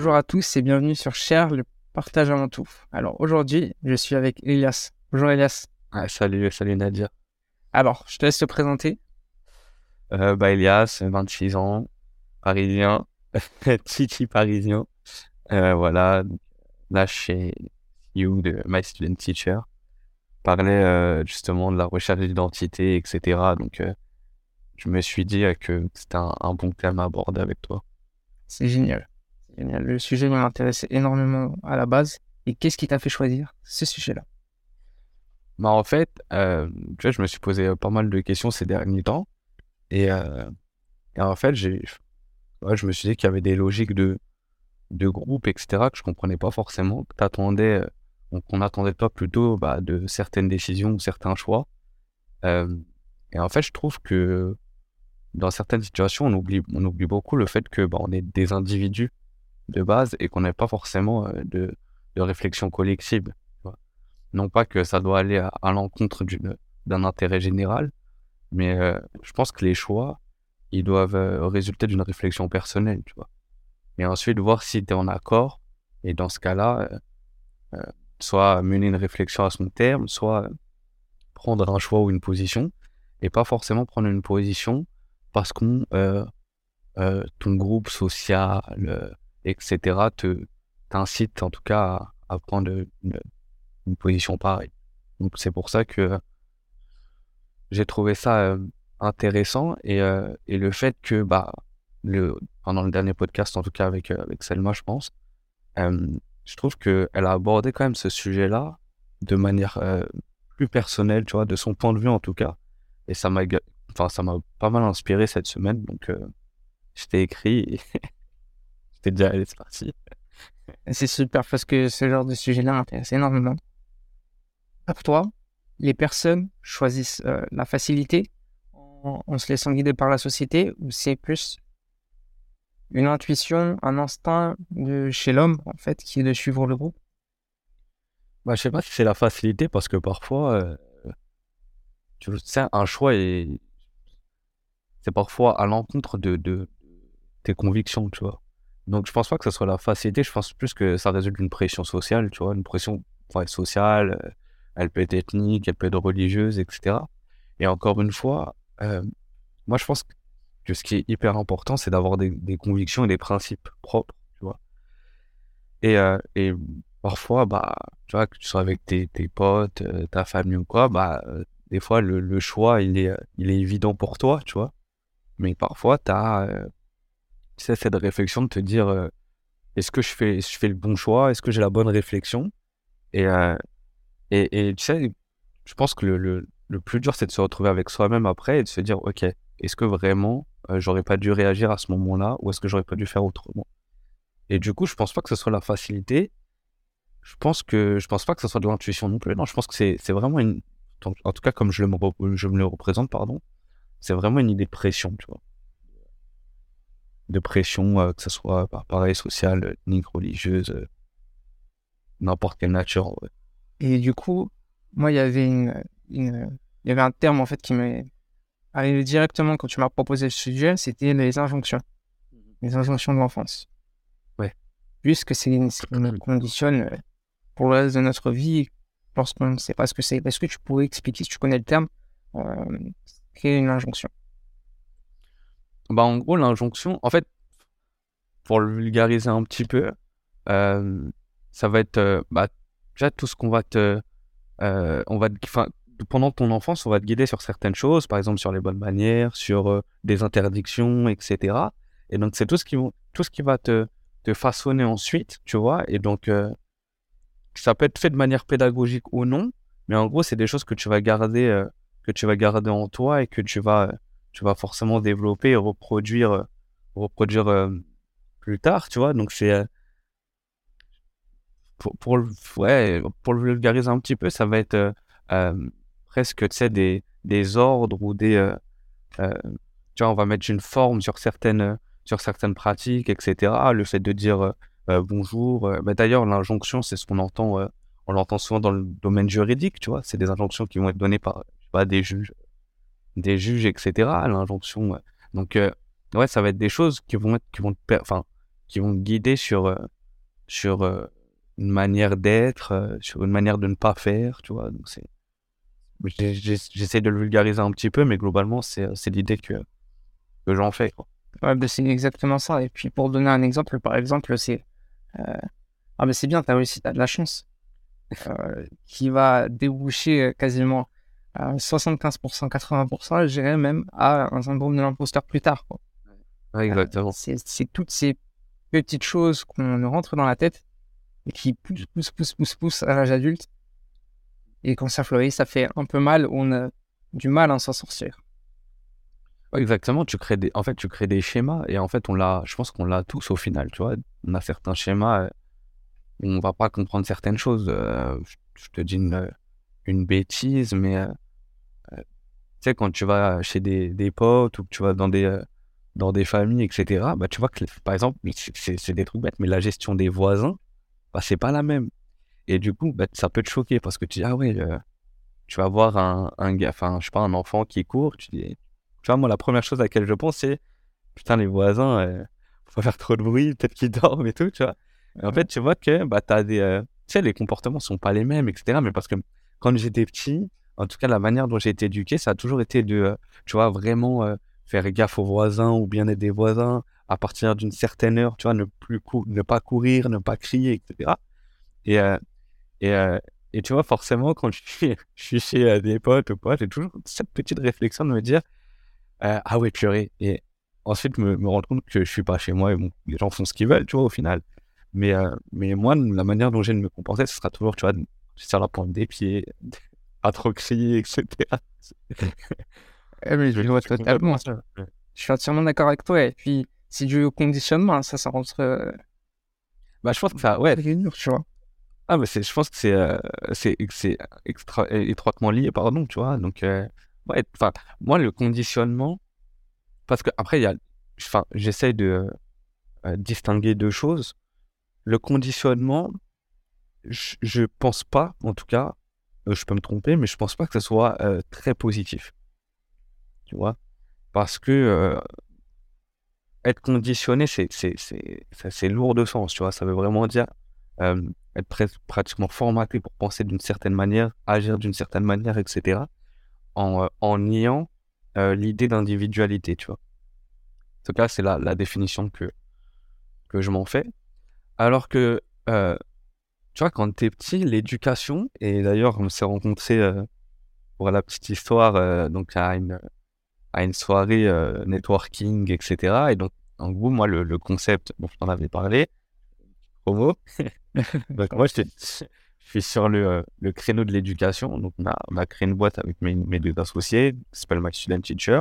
Bonjour à tous et bienvenue sur Cher, le partage avant tout. Alors aujourd'hui, je suis avec Elias. Bonjour Elias. salut, salut Nadia. Alors, je te laisse te présenter. Euh, bah, Elias, 26 ans, parisien, Titi parisien. Euh, voilà, là chez You de My Student Teacher. Parlait euh, justement de la recherche d'identité, etc. Donc, euh, je me suis dit que c'était un, un bon thème à aborder avec toi. C'est génial. Le sujet m'intéressait énormément à la base. Et qu'est-ce qui t'a fait choisir ce sujet-là? Bah, En fait, euh, tu vois, je me suis posé pas mal de questions ces derniers temps. Et, euh, en fait, je me suis dit qu'il y avait des logiques de, de groupe, etc., que je comprenais pas forcément, t'attendais, euh, qu'on attendait pas plutôt bah, de certaines décisions ou certains choix. Euh, et en fait, je trouve que dans certaines situations, on oublie, on oublie beaucoup le fait que bah, on est des individus de base et qu'on n'a pas forcément euh, de, de, réflexion collective. Non pas que ça doit aller à, l'encontre d'un intérêt général, mais euh, je pense que les choix, ils doivent euh, résulter d'une réflexion personnelle, tu vois. Et ensuite, voir si tu es en accord, et dans ce cas-là, soit mener une réflexion à son terme, soit prendre un choix ou une position, et pas forcément prendre une position parce qu'on ton groupe social, etc., te t'incite en tout cas à, prendre une, position pareille. Donc c'est pour ça que j'ai trouvé ça intéressant et, et le fait que bah le pendant le dernier podcast en tout cas avec avec Selma je pense je trouve que elle a abordé quand même ce sujet-là de manière plus personnelle tu vois de son point de vue en tout cas et ça m'a enfin, pas mal inspiré cette semaine. Donc, euh, je t'ai écrit j'étais déjà allé, c'est parti. C'est super parce que ce genre de sujet-là m'intéresse énormément. Pour toi, les personnes choisissent euh, la facilité en, en, se laissant guider par la société ou c'est plus une intuition, un instinct de chez l'homme, en fait, qui est de suivre le groupe? Bah, Je sais pas si c'est la facilité parce que parfois, euh, tu sais, un choix est c'est parfois à l'encontre de, de, tes convictions, tu vois. Donc, je pense pas que ce soit la facilité, je pense plus que ça résulte d'une pression sociale, tu vois, une pression sociale, euh, elle peut être ethnique, elle peut être religieuse, etc. Et encore une fois, euh, moi, je pense que ce qui est hyper important, c'est d'avoir des, convictions et des principes propres, tu vois. Et, euh, et parfois, bah, tu vois, que tu sois avec tes, tes potes, ta famille ou quoi, bah, des fois, le, le choix, il est, il est évident pour toi, tu vois. Mais parfois, tu as sais, cette réflexion de te dire euh, est-ce que je fais, je fais le bon choix? Est-ce que j'ai la bonne réflexion? Et, euh, et, et, tu sais, je pense que le, le, le plus dur, c'est de se retrouver avec soi-même après et de se dire ok, est-ce que vraiment euh, j'aurais pas dû réagir à ce moment-là ou est-ce que j'aurais pas dû faire autrement? Et du coup, je pense pas que ce soit la facilité. Je pense que je pense pas que ce soit de l'intuition non plus. Non, je pense que c'est vraiment une. En tout cas, comme je, le, je me le représente, pardon, c'est vraiment une idée de pression, tu vois. De pression, euh, que ce soit bah, pareil, sociale, ethnique, religieuse, euh, n'importe quelle nature. Ouais. Et du coup, moi, il y avait une, une, il y avait un terme en fait qui m'est arrivé directement quand tu m'as proposé le sujet, c'était les injonctions, les injonctions de l'enfance. Ouais. Puisque c'est ce qui nous conditionne euh, pour le reste de notre vie lorsqu'on ne sait pas ce que c'est. Est-ce que tu pourrais expliquer, si tu connais le terme, euh, qu'est une injonction? Bah, En gros, l'injonction, en fait, pour le vulgariser un petit peu, euh, ça va être euh, bah, déjà tout ce qu'on va te. Euh, on va pendant ton enfance, on va te guider sur certaines choses, par exemple sur les bonnes manières, sur des interdictions, etc. Et donc, c'est tout ce qui, tout ce qui va te, te façonner ensuite, tu vois. Et donc, ça peut être fait de manière pédagogique ou non, mais en gros, c'est des choses que tu vas garder que tu vas garder en toi et que tu vas, tu vas forcément développer et reproduire, reproduire euh, plus tard, tu vois. Donc, c'est. Euh, pour, pour, le, vulgariser un petit peu, ça va être euh, presque, tu sais, des, des ordres ou des. Tu vois, on va mettre une forme sur certaines, sur certaines pratiques, etc. Le fait de dire bonjour. mais D'ailleurs, l'injonction, c'est ce qu'on entend on l'entend souvent dans le domaine juridique, tu vois. C'est des injonctions qui vont être données par des juges, des juges, etc. L'injonction. Donc, euh, ouais, ça va être des choses qui vont être, qui vont, enfin, qui vont te guider sur, euh, sur euh, une manière d'être, sur une manière de ne pas faire, tu vois. Donc, J'essaie de le vulgariser un petit peu, mais globalement, c'est l'idée que, que j'en fais. Ouais, bah, c'est exactement ça. Et puis pour donner un exemple, par exemple, c'est ah mais c'est bien, t'as réussi, t'as de la chance, qui va déboucher quasiment à 75%, 80%, je dirais même à un syndrome de l'imposteur plus tard. quoi. Ouais, exactement. C'est c'est toutes ces petites choses qu'on rentre dans la tête et qui poussent, poussent, poussent, poussent, poussent à l'âge adulte. Et quand ça fleurit, ça fait un peu mal, on a du mal à s'en sortir. Ouais, exactement, tu crées des, en fait, tu crées des schémas et en fait, on l'a, je pense qu'on l'a tous au final, tu vois. On a certains schémas euh, où on va pas comprendre certaines choses. Euh, je, te dis une, une bêtise, mais euh, euh, sais, quand tu vas chez des, des potes ou que tu vas dans des, euh, dans des familles, etc., bah, tu vois que, par exemple, c'est- des trucs bêtes, mais la gestion des voisins, bah, c'est pas la même. Et du coup, bah, ça peut te choquer parce que tu dis, ah ouais, euh, tu vas voir un, un gars, enfin, je sais pas, un enfant qui court, tu dis, tu vois, moi, la première chose à laquelle je pense, c'est putain, les voisins, euh, faut pas faire trop de bruit, peut-être qu'ils dorment et tout, tu vois. Et en fait, tu vois que bah, t'as des. euh, tu sais, les comportements sont pas les mêmes, etc. Mais parce que quand j'étais petit, en tout cas, la manière dont j'ai été éduqué, ça a toujours été de, euh, tu vois, vraiment euh, faire gaffe aux voisins ou bien être des voisins à partir d'une certaine heure, tu vois, ne, plus ne pas courir, ne pas crier, etc. Et, et, euh, et tu vois, forcément, quand je suis, chez des potes ou quoi, j'ai toujours cette petite réflexion de me dire ah ouais, purée. Et ensuite, me, me rendre compte que je suis pas chez moi et bon, les gens font ce qu'ils veulent, tu vois, au final. Mais, mais moi, la manière dont j'ai de me comporter, ce sera toujours, tu vois, de la pointe des pieds, pas trop crier, etc. Eh, mais je Je- vois totalement. ça. Je suis entièrement d'accord avec toi. Et puis, c'est du conditionnement. Ça, ça rentre euh, Bah, je pense que ça, ouais. tu vois. Ah, mais c'est, je pense que c'est, euh, c'est, étroitement lié, pardon, tu vois. Donc, euh, ouais, enfin, moi, le conditionnement, parce que après, il y a, enfin, j'essaie de euh, distinguer deux choses. Le conditionnement, je, pense pas, en tout cas, je peux me tromper, mais je pense pas que ce soit euh, très positif. Tu vois? Parce que euh, être conditionné, c'est, lourd de sens, tu vois? Ça veut vraiment dire euh, être pratiquement formaté pour penser d'une certaine manière, agir d'une certaine manière, etc. En, euh, en niant euh, l'idée d'individualité, tu vois? Tout cas, c'est la, la définition que, que je m'en fais. Alors que, euh, tu vois, quand t'es petit, l'éducation, et d'ailleurs, on s'est rencontrés euh, pour la petite histoire, euh, donc à une, à une soirée euh, networking, etc. Et donc, en gros, moi, le, le concept dont je t'en avais parlé, promo, donc moi, je suis sur le, le créneau de l'éducation. Donc, on a, on a créé une boîte avec mes, mes deux associés, qui s'appelle My Student Teacher,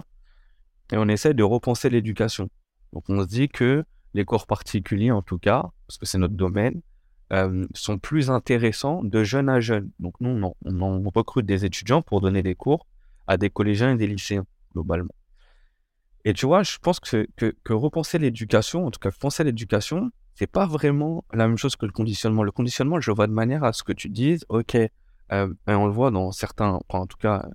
et on essaie de repenser l'éducation. Donc, on se dit que les cours particuliers, en tout cas, parce que c'est notre domaine, euh, sont plus intéressants de jeune à jeune. Donc, nous, on, recrute des étudiants pour donner des cours à des collégiens et des lycéens, globalement. Et tu vois, je pense que, repenser l'éducation, en tout cas penser l'éducation, c'est pas vraiment la même chose que le conditionnement. Le conditionnement, je le vois de manière à ce que tu dises, ok, euh, on le voit dans certains, en tout cas,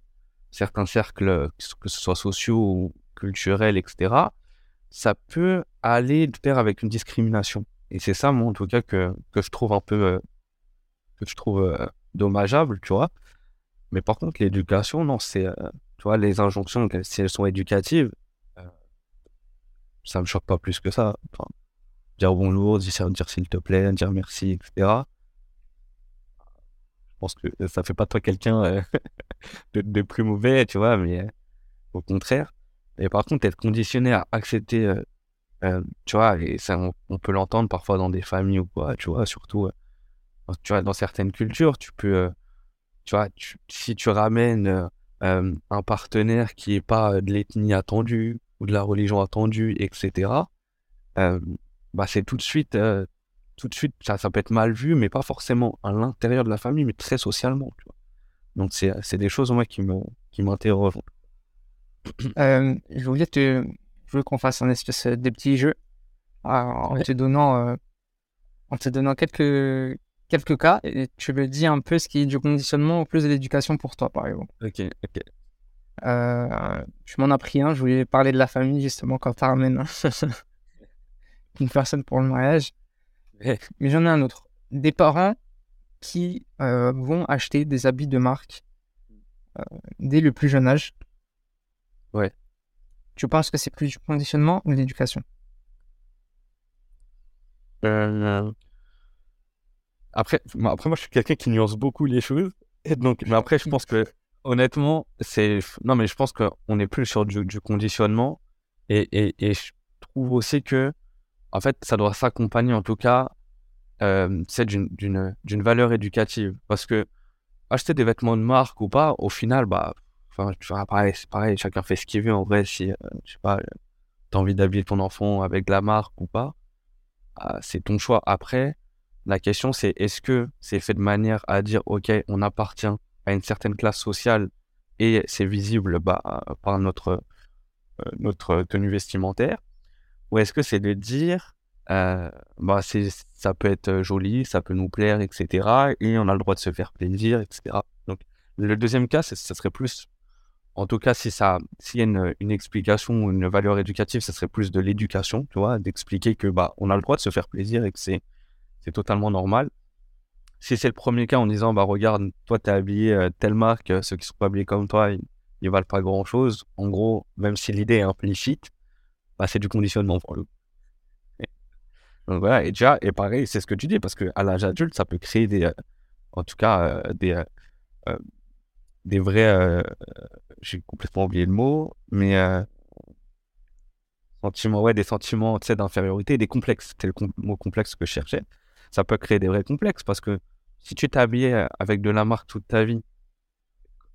certains cercles, que ce soit sociaux ou culturels, etc., ça peut aller de pair avec une discrimination. Et c'est ça, moi, en tout cas, que, que je trouve un peu, euh, que je trouve euh, dommageable, tu vois. Mais par contre, l'éducation, non, c'est, euh, tu vois, les injonctions, si elles sont éducatives, ça me choque pas plus que ça. Enfin, dire bonjour, dire, dire s'il te plaît, dire merci, etc. Je pense que ça fait pas toi quelqu'un euh, de, plus mauvais, tu vois, mais au contraire. Et par contre, être conditionné à accepter, euh, tu vois, et ça, on, peut l'entendre parfois dans des familles ou quoi, tu vois, surtout, euh, tu vois, dans certaines cultures, tu peux, euh, tu vois, si tu ramènes un partenaire qui est pas de l'ethnie attendue ou de la religion attendue, etc., bah c'est tout de suite, tout de suite, ça, peut être mal vu, mais pas forcément à l'intérieur de la famille, mais très socialement, tu vois. Donc c'est, des choses moi qui qui m'interrogent. Euh, je voulais te, je voulais qu'on fasse un espèce de petit jeu euh, en te donnant, euh, en te donnant quelques, quelques cas et tu me dis un peu ce qui est du conditionnement ou plus de l'éducation pour toi, par exemple. Ok, ok. Euh, je m'en ai pris un, je voulais parler de la famille justement quand tu ramènes. une personne pour le mariage. Mais j'en ai un autre. Des parents qui euh, vont acheter des habits de marque euh, dès le plus jeune âge. Ouais. Tu penses que c'est plus du conditionnement ou de l'éducation? Euh, Après, après, moi, je suis quelqu'un qui nuance beaucoup les choses. Donc, mais après, je pense que, honnêtement, c'est. Non, mais je pense qu'on est plus sur du, conditionnement. Et, et, et je trouve aussi que, en fait, ça doit s'accompagner, en tout cas, euh, d'une valeur éducative. Parce que acheter des vêtements de marque ou pas, au final, bah, enfin, tu pareil, c'est pareil, chacun fait ce qu'il veut. En vrai, si, euh, je sais pas, t'as envie d'habiller ton enfant avec la marque ou pas, ah, c'est ton choix. Après, la question, c'est est-ce que c'est fait de manière à dire, OK, on appartient à une certaine classe sociale et c'est visible bah, par notre, euh, notre tenue vestimentaire Ou est-ce que c'est de dire, euh, bah, ça peut être joli, ça peut nous plaire, etc. Et on a le droit de se faire plaisir, etc. Donc, le deuxième cas, ça serait plus, en tout cas, si ça, s'il y a une, explication ou une valeur éducative, ça serait plus de l'éducation, tu vois, d'expliquer que bah, on a le droit de se faire plaisir et que c'est, c'est totalement normal. Si c'est le premier cas en disant, bah regarde, toi t'es habillé euh, telle marque, euh, ceux qui sont pas habillés comme toi, ils, ils valent pas grand chose. En gros, même si l'idée est implicite, bah c'est du conditionnement pour Donc voilà, et déjà, et pareil, c'est ce que tu dis, parce que à l'âge adulte, ça peut créer des, euh, en tout cas, euh, des, des vrais, euh, j'ai complètement oublié le mot, mais euh, sentiments, ouais, des sentiments, tu d'infériorité, des complexes. C'était le mot complexe que je cherchais. Ça peut créer des vrais complexes parce que si tu t'es habillé euh, avec de la marque toute ta vie,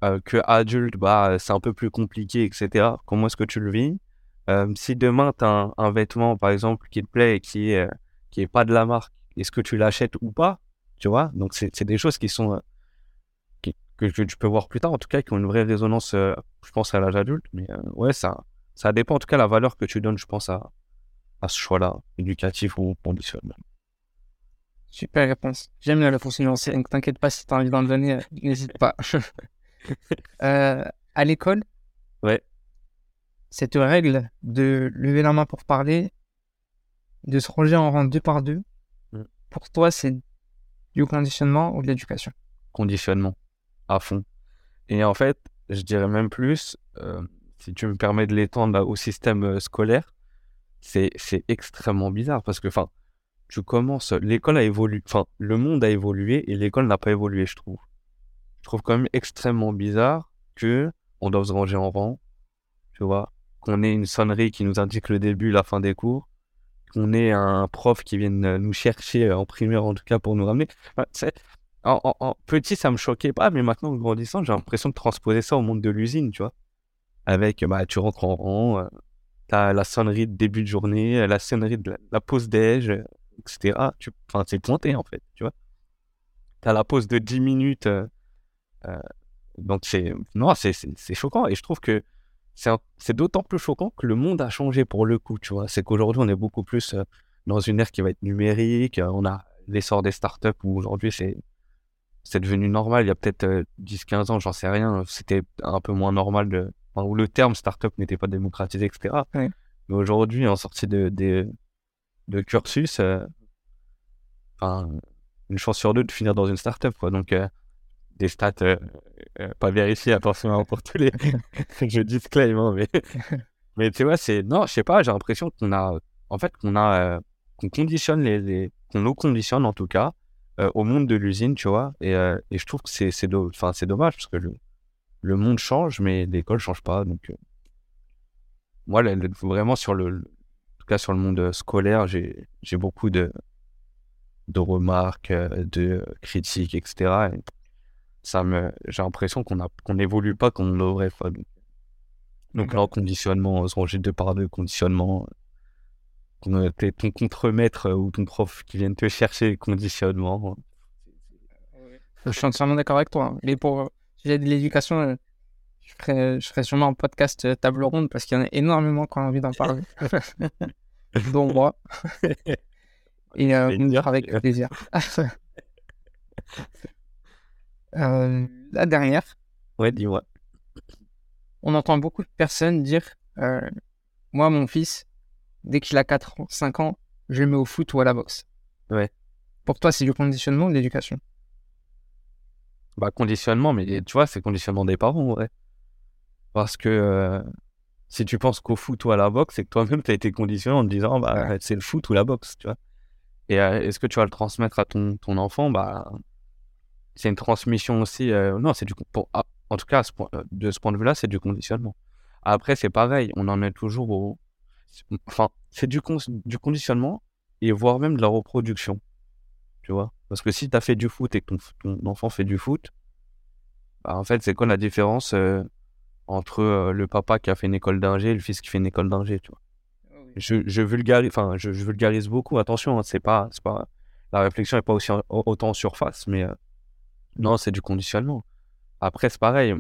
euh, que adulte, bah, c'est un peu plus compliqué, etc. Comment est-ce que tu le vis? Si demain, tu as un, vêtement, par exemple, qui te plaît et qui est, pas de la marque, est-ce que tu l'achètes ou pas? Tu vois? Donc, c'est des choses qui sont, que, que tu peux voir plus tard, en tout cas, qui ont une vraie résonance, euh, je pense, à l'âge adulte. Mais euh, ouais, ça, ça dépend, en tout cas, la valeur que tu donnes, je pense, à, à ce choix-là, éducatif ou conditionnel. Super réponse. J'aime la réponse nuancée. Donc, t'inquiète pas si t'as envie d'en donner, euh, n'hésite pas. Euh, à l'école, Ouais. cette règle de lever la main pour parler, de se ranger en rang deux par deux, Mm. pour toi, c'est du conditionnement ou de l'éducation? Conditionnement à fond. Et en fait, je dirais même plus, euh, si tu me permets de l'étendre au système euh, scolaire, c'est extrêmement bizarre parce que, enfin, tu commences, l'école a évolué, enfin, le monde a évolué et l'école n'a pas évolué, je trouve. Je trouve quand même extrêmement bizarre que on doive se ranger en rang, tu vois, qu'on ait une sonnerie qui nous indique le début, la fin des cours, qu'on ait un prof qui vienne euh, nous chercher en primaire en tout cas pour nous ramener. En, petit, ça me choquait pas, mais maintenant, en grandissant, j'ai l'impression de transposer ça au monde de l'usine, tu vois. Avec, bah, tu rentres en rang, euh, t'as la sonnerie de début de journée, euh, la sonnerie de la, la pause déj, euh, etc. Enfin, c'est pointé, en fait, tu vois. T'as la pause de 10 minutes, euh, donc c'est, non, c'est, choquant, et je trouve que c'est, d'autant plus choquant que le monde a changé pour le coup, tu vois. C'est qu'aujourd'hui, on est beaucoup plus dans une ère qui va être numérique, on a l'essor des startups où aujourd'hui, c'est, c'est devenu normal. Il y a peut-être euh, 10-15 ans, j'en sais rien, c'était un peu moins normal de, enfin, où le terme startup n'était pas démocratisé, etc. Mais aujourd'hui, en sortie de, de, de cursus, euh, enfin, une chance sur deux de finir dans une startup, quoi. Donc, euh, des stats euh, euh, pas vérifiées, attention hein, pour tous les. je disclaim, hein, mais. mais tu vois, c'est. Non, je sais pas, j'ai l'impression qu'on a. En fait, qu'on a. euh, qu'on conditionne les. les... qu'on nous conditionne, en tout cas, euh, au monde de l'usine, tu vois. Et, euh, et je trouve que c'est, c'est, do- c'est dommage parce que le, le monde change, mais l'école change pas. Donc, euh, moi, vraiment, sur le, le- en tout cas, sur le monde scolaire, j'ai, j'ai beaucoup de, de remarques, de critiques, etc. Et ça me, j'ai l'impression qu'on a, qu'on n'évolue pas comme on devrait. Donc, donc là, en conditionnement, se ranger deux par deux, conditionnement. Euh, qu'on a- t'es ton contremaître euh, ou ton prof qui vienne te chercher, conditionnement. Je suis entièrement d'accord avec toi. hein. Mais pour le sujet de l'éducation, euh, je ferai, je ferai sûrement un podcast euh, table ronde parce qu'il y en a énormément qui ont envie d'en parler. Dont moi. Et euh, dire, avec euh. plaisir. Euh, la dernière, Ouais, dis-moi. on entend beaucoup de personnes dire euh, Moi, mon fils, dès qu'il a 4 ans, 5 ans, je le mets au foot ou à la boxe. Ouais. Pour toi, c'est du conditionnement ou de l'éducation? Bah, conditionnement, mais tu vois, c'est conditionnement des parents, ouais. Parce que euh, si tu penses qu'au foot ou à la boxe, c'est que toi-même, tu as été conditionné en te disant, bah, c'est le foot ou la boxe, tu vois. Et euh, est-ce que tu vas le transmettre à ton, ton enfant? Bah, c'est une transmission aussi. euh, non, c'est du. Pour, ah, en tout cas, à ce point- de ce point de vue-là, c'est du conditionnement. Après, c'est pareil, on en est toujours au. Enfin, c'est du, con- du conditionnement et voire même de la reproduction. Tu vois Parce que si tu as fait du foot et que ton, ton enfant fait du foot, bah, en fait, c'est quoi la différence euh, entre euh, le papa qui a fait une école d'ingé et le fils qui fait une école d'ingé, tu vois? Je, je vulgarise, enfin, je, je vulgarise beaucoup. Attention, hein, c'est pas, pas, la réflexion n'est pas aussi en- autant en surface, mais euh, non, c'est du conditionnement. Après, c'est pareil.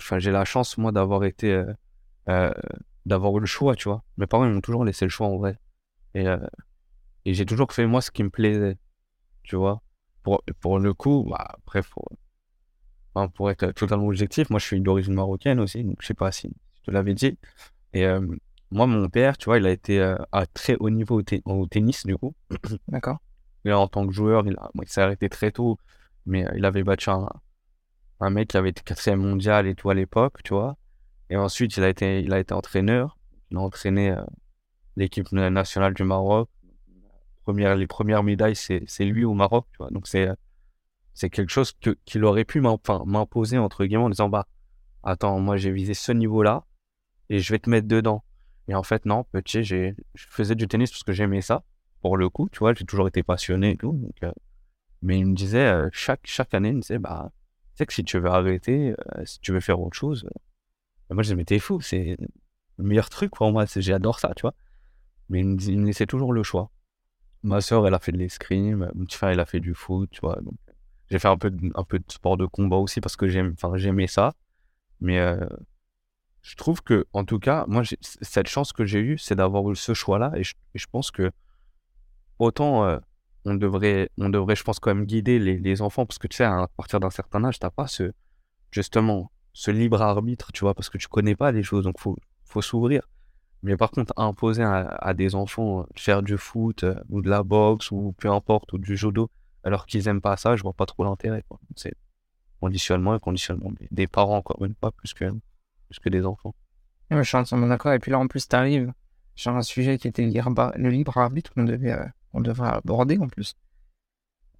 Enfin, j'ai la chance moi d'avoir été, d'avoir eu le choix, tu vois. Mes parents ils m'ont toujours laissé le choix en vrai, et euh, et j'ai toujours fait moi ce qui me plaisait, tu vois. Pour pour le coup, bah, après faut, pour être totalement objectif, moi je suis d'origine marocaine aussi, donc je sais pas si je te l'avais dit. Et euh, moi, mon père, tu vois, il a été euh, à très haut niveau au, te- au tennis, du coup. D'accord Et en tant que joueur, il, bon, il s'est arrêté très tôt, mais il avait battu un, un mec qui avait été quatrième mondial et tout à l'époque, tu vois. Et ensuite, il a été, il a été entraîneur. Il a entraîné euh, l'équipe nationale du Maroc. Première, les premières médailles, c'est lui au Maroc, tu vois. Donc, c'est quelque chose qu'il aurait pu m'imposer, entre guillemets, en disant, bah, attends, moi, j'ai visé ce niveau-là et je vais te mettre dedans. Et en fait, non, petit, je faisais du tennis parce que j'aimais ça, pour le coup, tu vois, j'ai toujours été passionné et tout. donc, euh, mais il me disait, euh, chaque, chaque année, il me disait, bah, tu sais que si tu veux arrêter, si tu veux faire autre chose, euh, moi, je disais, mais t'es fou, c'est le meilleur truc pour moi, j'adore ça, tu vois. Mais il me, il laissait toujours le choix. Ma sœur, elle a fait de l'escrime, mon petit frère, il a fait du foot, tu vois. J'ai fait un peu, de, un peu de sport de combat aussi parce que j'aimais ça. Mais euh, je trouve que, en tout cas, moi, cette chance que j'ai eue, c'est d'avoir eu ce choix-là. Et je pense que autant euh, on devrait, on devrait, je pense, quand même guider les, les enfants parce que tu sais, à partir d'un certain âge, t'as pas ce, justement, ce libre arbitre, tu vois, parce que tu connais pas les choses, donc faut, faut s'ouvrir. Mais par contre, imposer à, à des enfants de faire du foot euh, ou de la boxe ou peu importe, ou du judo, alors qu'ils aiment pas ça, je vois pas trop l'intérêt. C'est conditionnement et conditionnement des, parents, quoi, même pas plus que, plus que des enfants. Ouais, Je suis entièrement d'accord. Et puis là, en plus, tu arrives sur un sujet qui était le libre, le libre arbitre qu'on devait, euh, on devrait aborder en plus.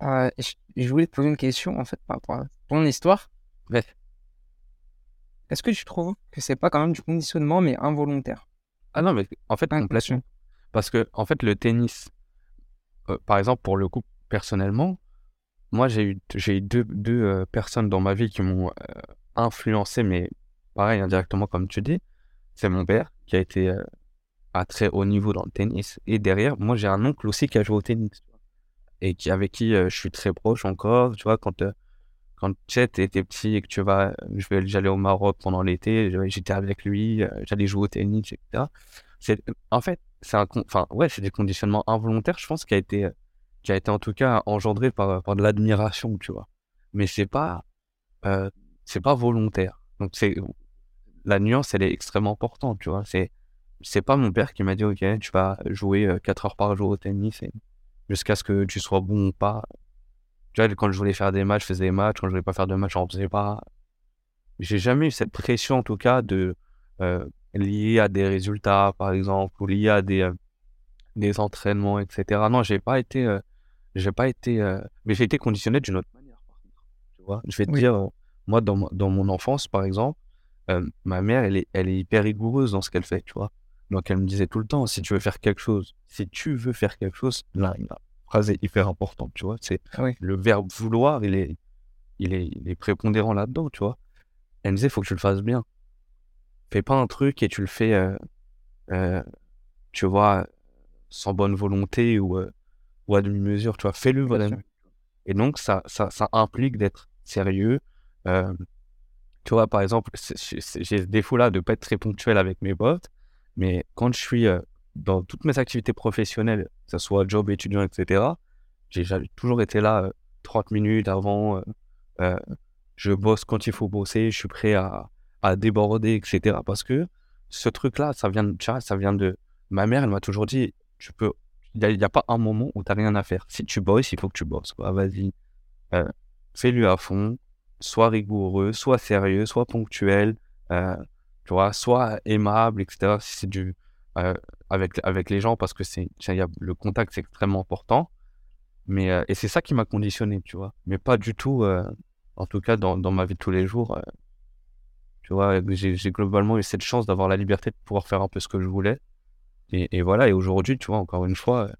Euh, je, je voulais te poser une question en fait par rapport à ton histoire. Ouais. Est-ce que tu trouves que c'est pas quand même du conditionnement mais involontaire? Ah non, mais en fait, complètement. Parce que, en fait, le tennis, euh, par exemple, pour le coup, personnellement, moi, j'ai eu, j'ai eu deux, deux euh, personnes dans ma vie qui m'ont euh, influencé, mais pareil, indirectement, comme tu dis. C'est mon père qui a été à très haut niveau dans le tennis. Et derrière, moi, j'ai un oncle aussi qui a joué au tennis. Et qui, avec qui je suis très proche encore. Tu vois, quand, quand tu t'es petit et que tu vas, euh, j'allais au Maroc pendant l'été, j'étais avec lui, euh, j'allais jouer au tennis, etc. En fait, c'est un, enfin, ouais, c'est des conditionnements involontaires, je pense, qui a été, euh, qui a été en tout cas engendré par, de l'admiration, tu vois. Mais c'est pas, euh, c'est pas volontaire. Donc c'est, la nuance, elle est extrêmement importante, tu vois. C'est, c'est pas mon père qui m'a dit, ok, tu vas jouer 4 heures par jour au tennis jusqu'à ce que tu sois bon ou pas. Tu vois, quand je voulais faire des matchs, je faisais des matchs. Quand je voulais pas faire de matchs, j'en faisais pas. J'ai jamais eu cette pression, en tout cas, de euh, liée à des résultats, par exemple, ou liée à des, euh, des entraînements, etc. Non, j'ai pas été, euh, j'ai pas été, euh, mais j'ai été conditionné d'une autre manière. Par contre, tu vois, je vais te Oui. dire, moi, dans, mon- dans mon enfance, par exemple, ma mère, elle est, elle est hyper rigoureuse dans ce qu'elle fait, tu vois. Donc, elle me disait tout le temps, si tu veux faire quelque chose, si tu veux faire quelque chose, là, phrase est hyper importante, tu vois. C'est oui. le verbe vouloir, il est, il est, il est prépondérant là-dedans, tu vois. Elle me disait, faut que tu le fasses bien. Fais pas un truc et tu le fais, euh, euh, tu vois, sans bonne volonté ou, euh, ou à demi-mesure, tu vois. Fais-le vraiment. Et donc, ça, ça, ça implique d'être sérieux. Tu vois, par exemple, j'ai ce défaut-là de pas être très ponctuel avec mes potes, mais quand je suis dans toutes mes activités professionnelles, que ce soit job, étudiant, etc., j'ai toujours été là euh, 30 minutes avant. euh, euh, je bosse quand il faut bosser, je suis prêt à, à déborder, etc. Parce que ce truc-là, ça vient, de- vois, ça vient de... Ma mère, elle m'a toujours dit, tu peux, il n'y a, pas un moment où tu n'as rien à faire. Si tu bosses, il faut que tu bosses. Vas-y, euh, fais-le à fond, sois rigoureux, sois sérieux, sois ponctuel, euh, tu vois, sois aimable, etc. Si c'est du, euh, avec, avec les gens, parce que c'est, le contact, c'est extrêmement important. Mais, et c'est ça qui m'a conditionné, tu vois. Mais pas du tout, en tout cas, dans, dans, ma vie de tous les jours. tu vois, j'ai, globalement eu cette chance d'avoir la liberté de pouvoir faire un peu ce que je voulais. Et, voilà, et aujourd'hui, tu vois, encore une fois,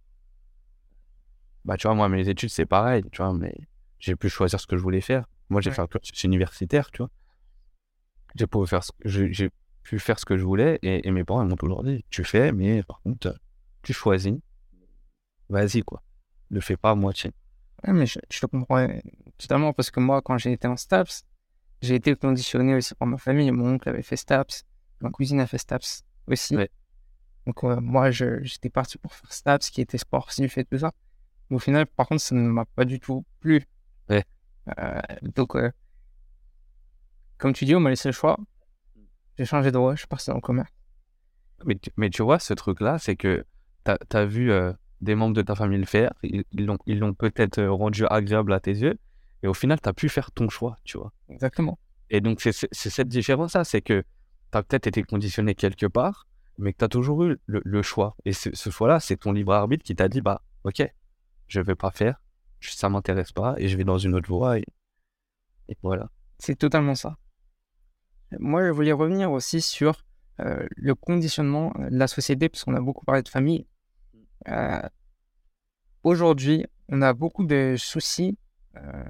bah, tu vois, moi, mes études, c'est pareil, tu vois, mais j'ai pu choisir ce que je voulais faire. Moi, j'ai fait un cursus universitaire, tu vois. J'ai pu faire ce, j'ai pu faire ce que je voulais, et, mes parents m'ont toujours dit, tu fais, mais par contre, tu choisis, vas-y, quoi. Ne fais pas à moitié. Ouais, mais je, je te comprends totalement, parce que moi, quand j'ai été en STAPS, j'ai été conditionné aussi par ma famille. Mon oncle avait fait STAPS, ma cousine a fait STAPS aussi. Donc, moi, j'étais parti pour faire STAPS, qui était sportif et tout ça. au final, par contre, ça ne m'a pas du tout plu. Ouais. Euh, donc, comme tu dis, on m'a laissé le choix. J'ai changé de voie, je suis parti dans le commerce. Mais, mais tu vois, ce truc-là, c'est que tu as, vu des membres de ta famille le faire. Ils l'ont ils peut-être rendu agréable à tes yeux. Et au final, tu as pu faire ton choix, tu vois. Exactement. Et donc, c'est cette différence-là. C'est que tu as peut-être été conditionné quelque part mais que tu as toujours eu le, choix. Et ce, ce choix-là, c'est ton libre arbitre qui t'a dit, bah, ok, je vais pas faire, ça m'intéresse pas, et je vais dans une autre voie, et, voilà. C'est totalement ça. Moi, je voulais revenir aussi sur euh, le conditionnement de la société, parce qu'on a beaucoup parlé de famille. Euh, aujourd'hui, on a beaucoup de soucis euh,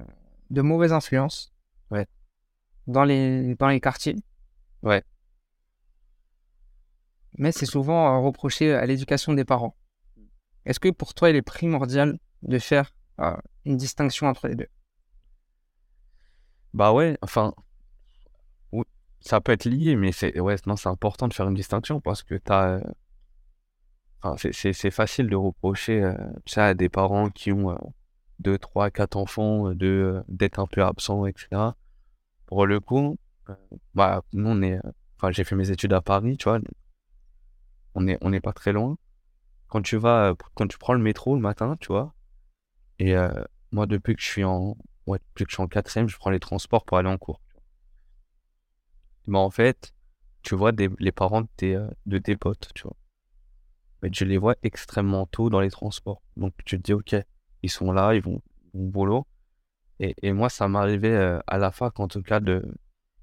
de mauvaise influence ouais. dans, les, dans les quartiers. Ouais mais c'est souvent reproché à l'éducation des parents. Est-ce que pour toi, il est primordial de faire euh, une distinction entre les deux? Bah ouais, enfin, ça peut être lié, mais c'est ouais, non, c'est important de faire une distinction parce que t'as, enfin, c'est facile de reprocher euh, ça à des parents qui ont euh, deux, trois, quatre enfants, de d'être un peu absents, etc. Pour le coup, bah nous on est, j'ai fait mes études à Paris, tu vois, on n'est on est pas très loin. Quand tu vas, euh, quand tu prends le métro le matin, tu vois, et euh, moi, depuis que je suis en, ouais, depuis que je suis en quatrième, je prends les transports pour aller en cours. Mais en fait, tu vois les parents de tes, euh, de tes potes, tu vois. Mais tu les vois extrêmement tôt dans les transports. Donc tu te dis, ok, ils sont là, ils vont, au boulot. Et, et moi, ça m'arrivait à la fac, en tout cas, de,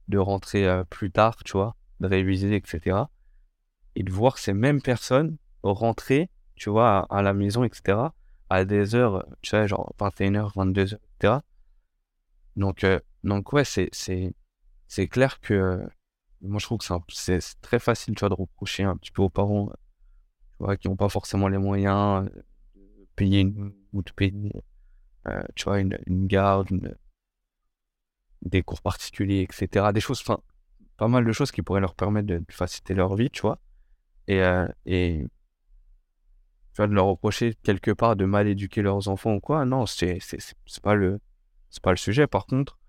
de rentrer plus tard, tu vois, de réviser, etc et de voir ces mêmes personnes rentrer, tu vois, à, la maison, etc., à des heures, tu sais, genre 21h, 22h, etc. Donc, euh, donc ouais, c'est, c'est, clair que moi, je trouve que c'est, très facile, tu vois, de reprocher un petit peu aux parents, qui n'ont pas forcément les moyens de payer une, ou de payer, euh, tu vois, une, une garde, des cours particuliers, etc. Des choses, enfin, pas mal de choses qui pourraient leur permettre de faciliter leur vie, tu vois. Et, euh, et de leur reprocher quelque part de mal éduquer leurs enfants ou quoi, non, c'est pas pas le sujet. Par contre,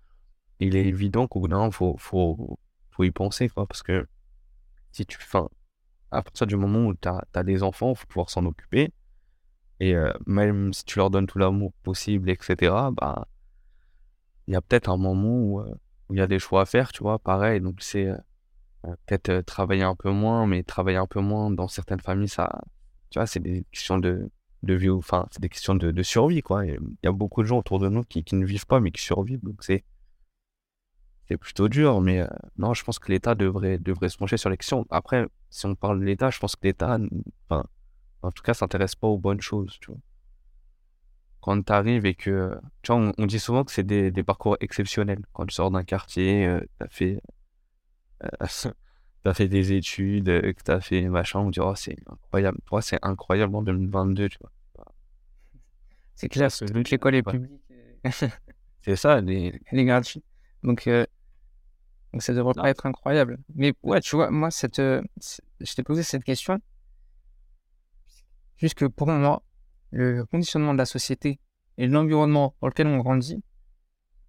il est évident qu'au bout d'un moment, faut, faut, faut y penser, quoi, parce que si tu, enfin, à partir du moment où tu as, des enfants, il faut pouvoir s'en occuper. Et euh, même si tu leur donnes tout l'amour possible, etc., bah, il y a peut-être un moment où, euh, où il y a des choix à faire, tu vois, pareil. Donc, c'est peut-être travailler un peu moins, mais travailler un peu moins dans certaines familles, ça, tu vois, c'est des questions de, de vie, enfin, c'est des questions de, de survie, quoi. Il y a beaucoup de gens autour de nous qui, qui ne vivent pas, mais qui survivent, donc c'est, plutôt dur, mais non, je pense que l'État devrait, devrait se pencher sur les questions. Après, si on parle de l'État, je pense que l'État, enfin, en tout cas, s'intéresse pas aux bonnes choses, tu vois. Quand tu arrives et que, tu vois, on, dit souvent que c'est des, des, parcours exceptionnels. Quand tu sors d'un quartier, tu as fait euh, as fait des études, euh, que tu as fait machin, on dit oh, c'est incroyable. Toi, c'est incroyable en 2022, tu vois. C'est clair, que toute l'école est publique. c'est ça, les... elle est gratuite. Donc, euh, donc ça devrait pas être incroyable. Mais ouais, tu vois, moi, cette, je t'ai posé cette question. Puisque pour moi, le conditionnement de la société et l'environnement dans lequel on grandit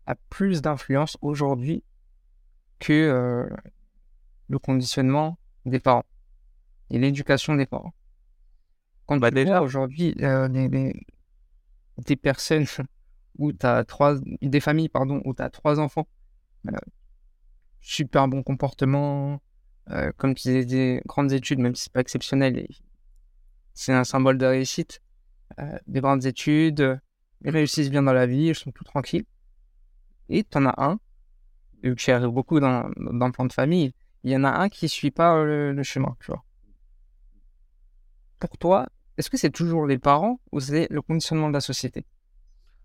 a plus d'influence aujourd'hui que le conditionnement des parents et l'éducation des parents. Quand bah, déjà aujourd'hui, euh, des personnes où tu as trois, des familles, pardon, où tu as trois enfants, euh, super bon comportement, euh, comme tu disais, des grandes études, même si c'est pas exceptionnel, c'est un symbole de réussite. des grandes études, ils réussissent bien dans la vie, ils sont tout tranquilles. Et tu en as un, vu que j'arrive beaucoup dans, dans le plan de famille, il y en a un qui suit pas le, chemin, tu vois. Pour toi, est-ce que c'est toujours les parents ou c'est le conditionnement de la société?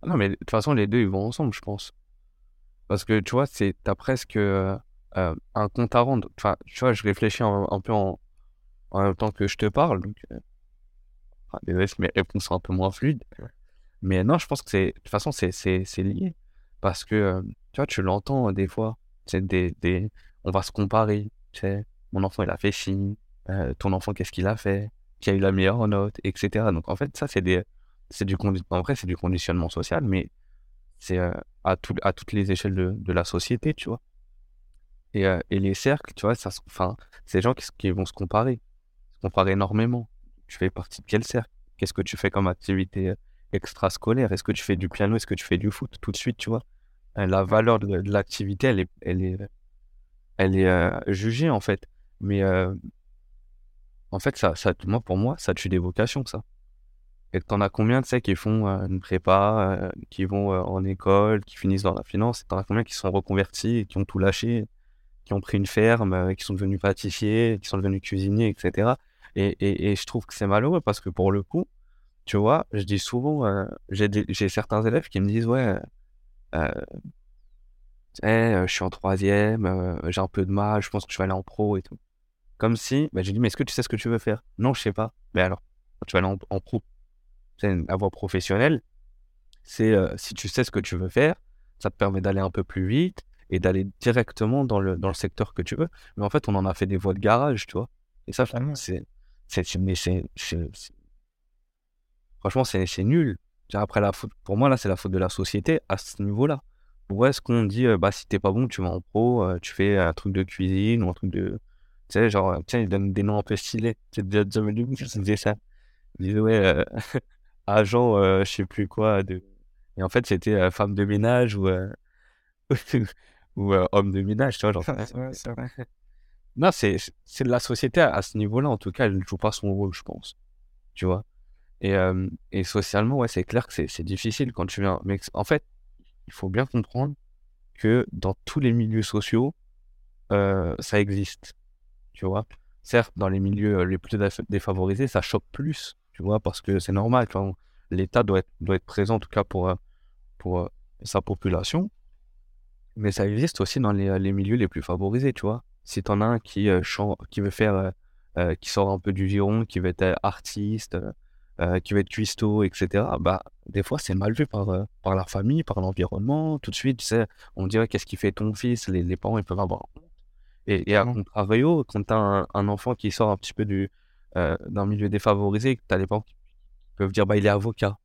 Non, mais de toute façon, les deux, ils vont ensemble, je pense. Parce que, tu vois, c'est, t'as presque euh, euh, un compte à rendre. Enfin, tu vois, je réfléchis un, peu en, en, même temps que je te parle. Donc, euh, désolé mes réponses sont un peu moins fluides. Mais non, je pense que c'est, de toute façon, c'est, c'est, c'est lié. Parce que, tu vois, tu l'entends des fois. C'est des, des, on va se comparer. Tu sais, mon enfant, il a fait ci. ton enfant, qu'est-ce qu'il a fait qui a eu la meilleure note, etc. Donc en fait, ça, c'est des, c'est du en vrai, c'est du conditionnement social, mais c'est euh, à, tout, à toutes les échelles de, de la société, tu vois. Et, euh, et, les cercles, tu vois, ça, enfin, c'est des gens qui, qui, vont se comparer, se comparer énormément. Tu fais partie de quel cercle? Qu'est-ce que tu fais comme activité extrascolaire? Est-ce que tu fais du piano? Est-ce que tu fais du foot? Tout de suite, tu vois. La valeur de, l'activité, elle est, elle est, elle est jugée en fait. Mais en fait, ça, ça, moi, pour moi, ça tue des vocations, ça. Et t'en as combien, tu sais, qui font euh, une prépa, euh, qui vont euh, en école, qui finissent dans la finance, et t'en as combien qui sont reconvertis, qui ont tout lâché, qui ont pris une ferme, qui sont devenus pâtissiers, qui sont devenus cuisiniers, etc. Et, je trouve que c'est malheureux parce que pour le coup, tu vois, je dis souvent, j'ai certains élèves qui me disent, ouais, je suis en troisième, j'ai un peu de mal, je pense que je vais aller en pro et tout. Comme si, bah, j'ai dit, mais est-ce que tu sais ce que tu veux faire? Non, je sais pas. Mais alors, tu vas aller en, pro. C'est la voie professionnelle. C'est euh, si tu sais ce que tu veux faire, ça te permet d'aller un peu plus vite et d'aller directement dans le, dans le secteur que tu veux. Mais en fait, on en a fait des voies de garage, tu vois. Et ça, c'est. Franchement, c'est nul. Après, la faute, pour moi, là, c'est la faute de la société à ce niveau-là. Où est-ce qu'on dit, euh, bah, si t'es pas bon, tu vas en pro, euh, tu fais un truc de cuisine ou un truc de, tu sais, genre, tiens, ils donnent des noms un peu stylés. C'est déjà jamais vu que disait ça. Ils disaient, ouais, euh, agent, je sais plus quoi. De... Et en fait, c'était femme de ménage ou, ou homme de ménage, tu vois. Genre, ouais, c'est vrai. Non, c'est, c'est de la société à, ce niveau-là, en tout cas, elle ne joue pas son rôle, je pense. Tu vois. Et, et socialement, ouais, c'est clair que c'est, c'est difficile quand tu viens. Mais en fait, il faut bien comprendre que dans tous les milieux sociaux, ça existe tu vois. Certes, dans les milieux les plus défavorisés, ça choque plus, tu vois, parce que c'est normal. L'État doit être, doit être présent, en tout cas, pour, pour sa population. Mais ça existe aussi dans les, les milieux les plus favorisés, tu vois. Si t'en as un qui, qui veut faire, qui sort un peu du giron, qui veut être artiste, qui veut être cuistot, etc., bah, des fois, c'est mal vu par, par la famille, par l'environnement. Tout de suite, tu sais, on dirait qu'est-ce qui fait ton fils, les, les parents, ils peuvent avoir et, et à contrario, quand tu as un, enfant qui sort un petit peu du, euh, d'un milieu défavorisé, tu as des parents qui peuvent dire bah, il est avocat,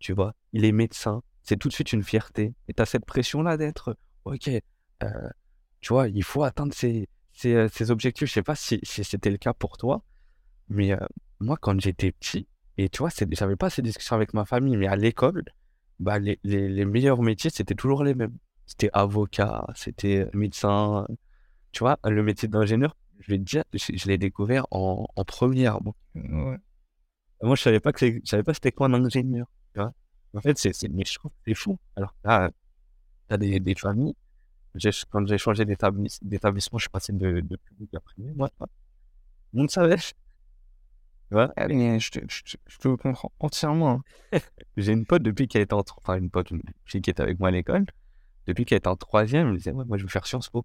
tu vois, il est médecin, c'est tout de suite une fierté. Et tu as cette pression-là d'être ok, euh, tu vois, il faut atteindre ces, ces, ces objectifs. Je sais pas si, si c'était le cas pour toi, mais moi, quand j'étais petit, et tu vois, j'avais pas ces discussions avec ma famille, mais à l'école, bah, les, les, les meilleurs métiers, c'était toujours les mêmes. C'était avocat, c'était médecin, tu vois, le métier d'ingénieur, je vais te dire, je, l'ai découvert en, en première. Moi, moi je savais pas que je savais pas c'était quoi un ingénieur. Tu vois en fait, c'est, mais je trouve que c'est fou. Alors là, t'as des, des familles. quand j'ai changé d'établissement, je suis passé de, de public à privé. Moi, tout le savait. Tu vois je, te, je, te comprends entièrement. Hein. j'ai une pote depuis qu'elle était en... Enfin, une pote, une fille qui était avec moi à l'école. Depuis qu'elle était en troisième, elle me disait, ouais, moi, je veux faire Sciences Po.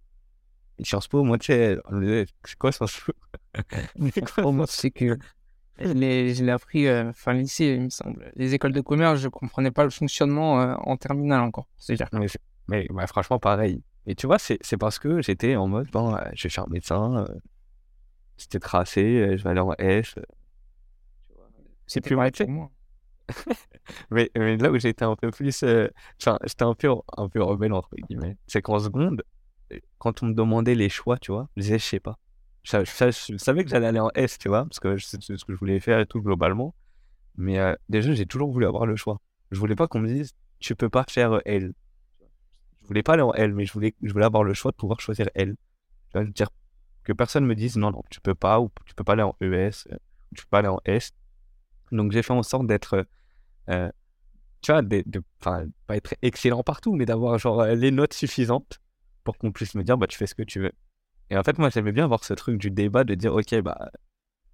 Sciences Po, moi, tu sais, c'est quoi Sciences Po? C'est que je l'ai appris euh, fin lycée, il me semble. Les écoles de commerce, je comprenais pas le fonctionnement euh, en terminale encore. C'est dire. Mais, bah, franchement, pareil. Et tu vois, c'est parce que j'étais en mode, bon, je vais faire médecin, euh, c'était tracé, je vais aller en S. c'est plus mal fait. Moi. mais, mais, là où j'étais un peu plus. Enfin, j'étais un peu, un peu rebelle, entre guillemets. C'est qu'en seconde, quand on me demandait les choix, tu vois, je disais, je sais pas. Je, savais que j'allais aller en S, tu vois, parce que c'est ce que je voulais faire et tout globalement. Mais euh, déjà, j'ai toujours voulu avoir le choix. Je voulais pas qu'on me dise, tu peux pas faire euh, L. Je voulais pas aller en L, mais je voulais, avoir le choix de pouvoir choisir L. Tu vois, dire que personne me dise, non, non, tu peux pas, ou tu peux pas aller en ES, euh, ou tu peux pas aller en S. Donc, j'ai fait en sorte d'être, euh, tu vois, de, de- pas être excellent partout, mais d'avoir genre euh, les notes suffisantes pour qu'on puisse me dire, bah, tu fais ce que tu veux. Et en fait, moi, j'aimais bien avoir ce truc du débat de dire, ok, bah,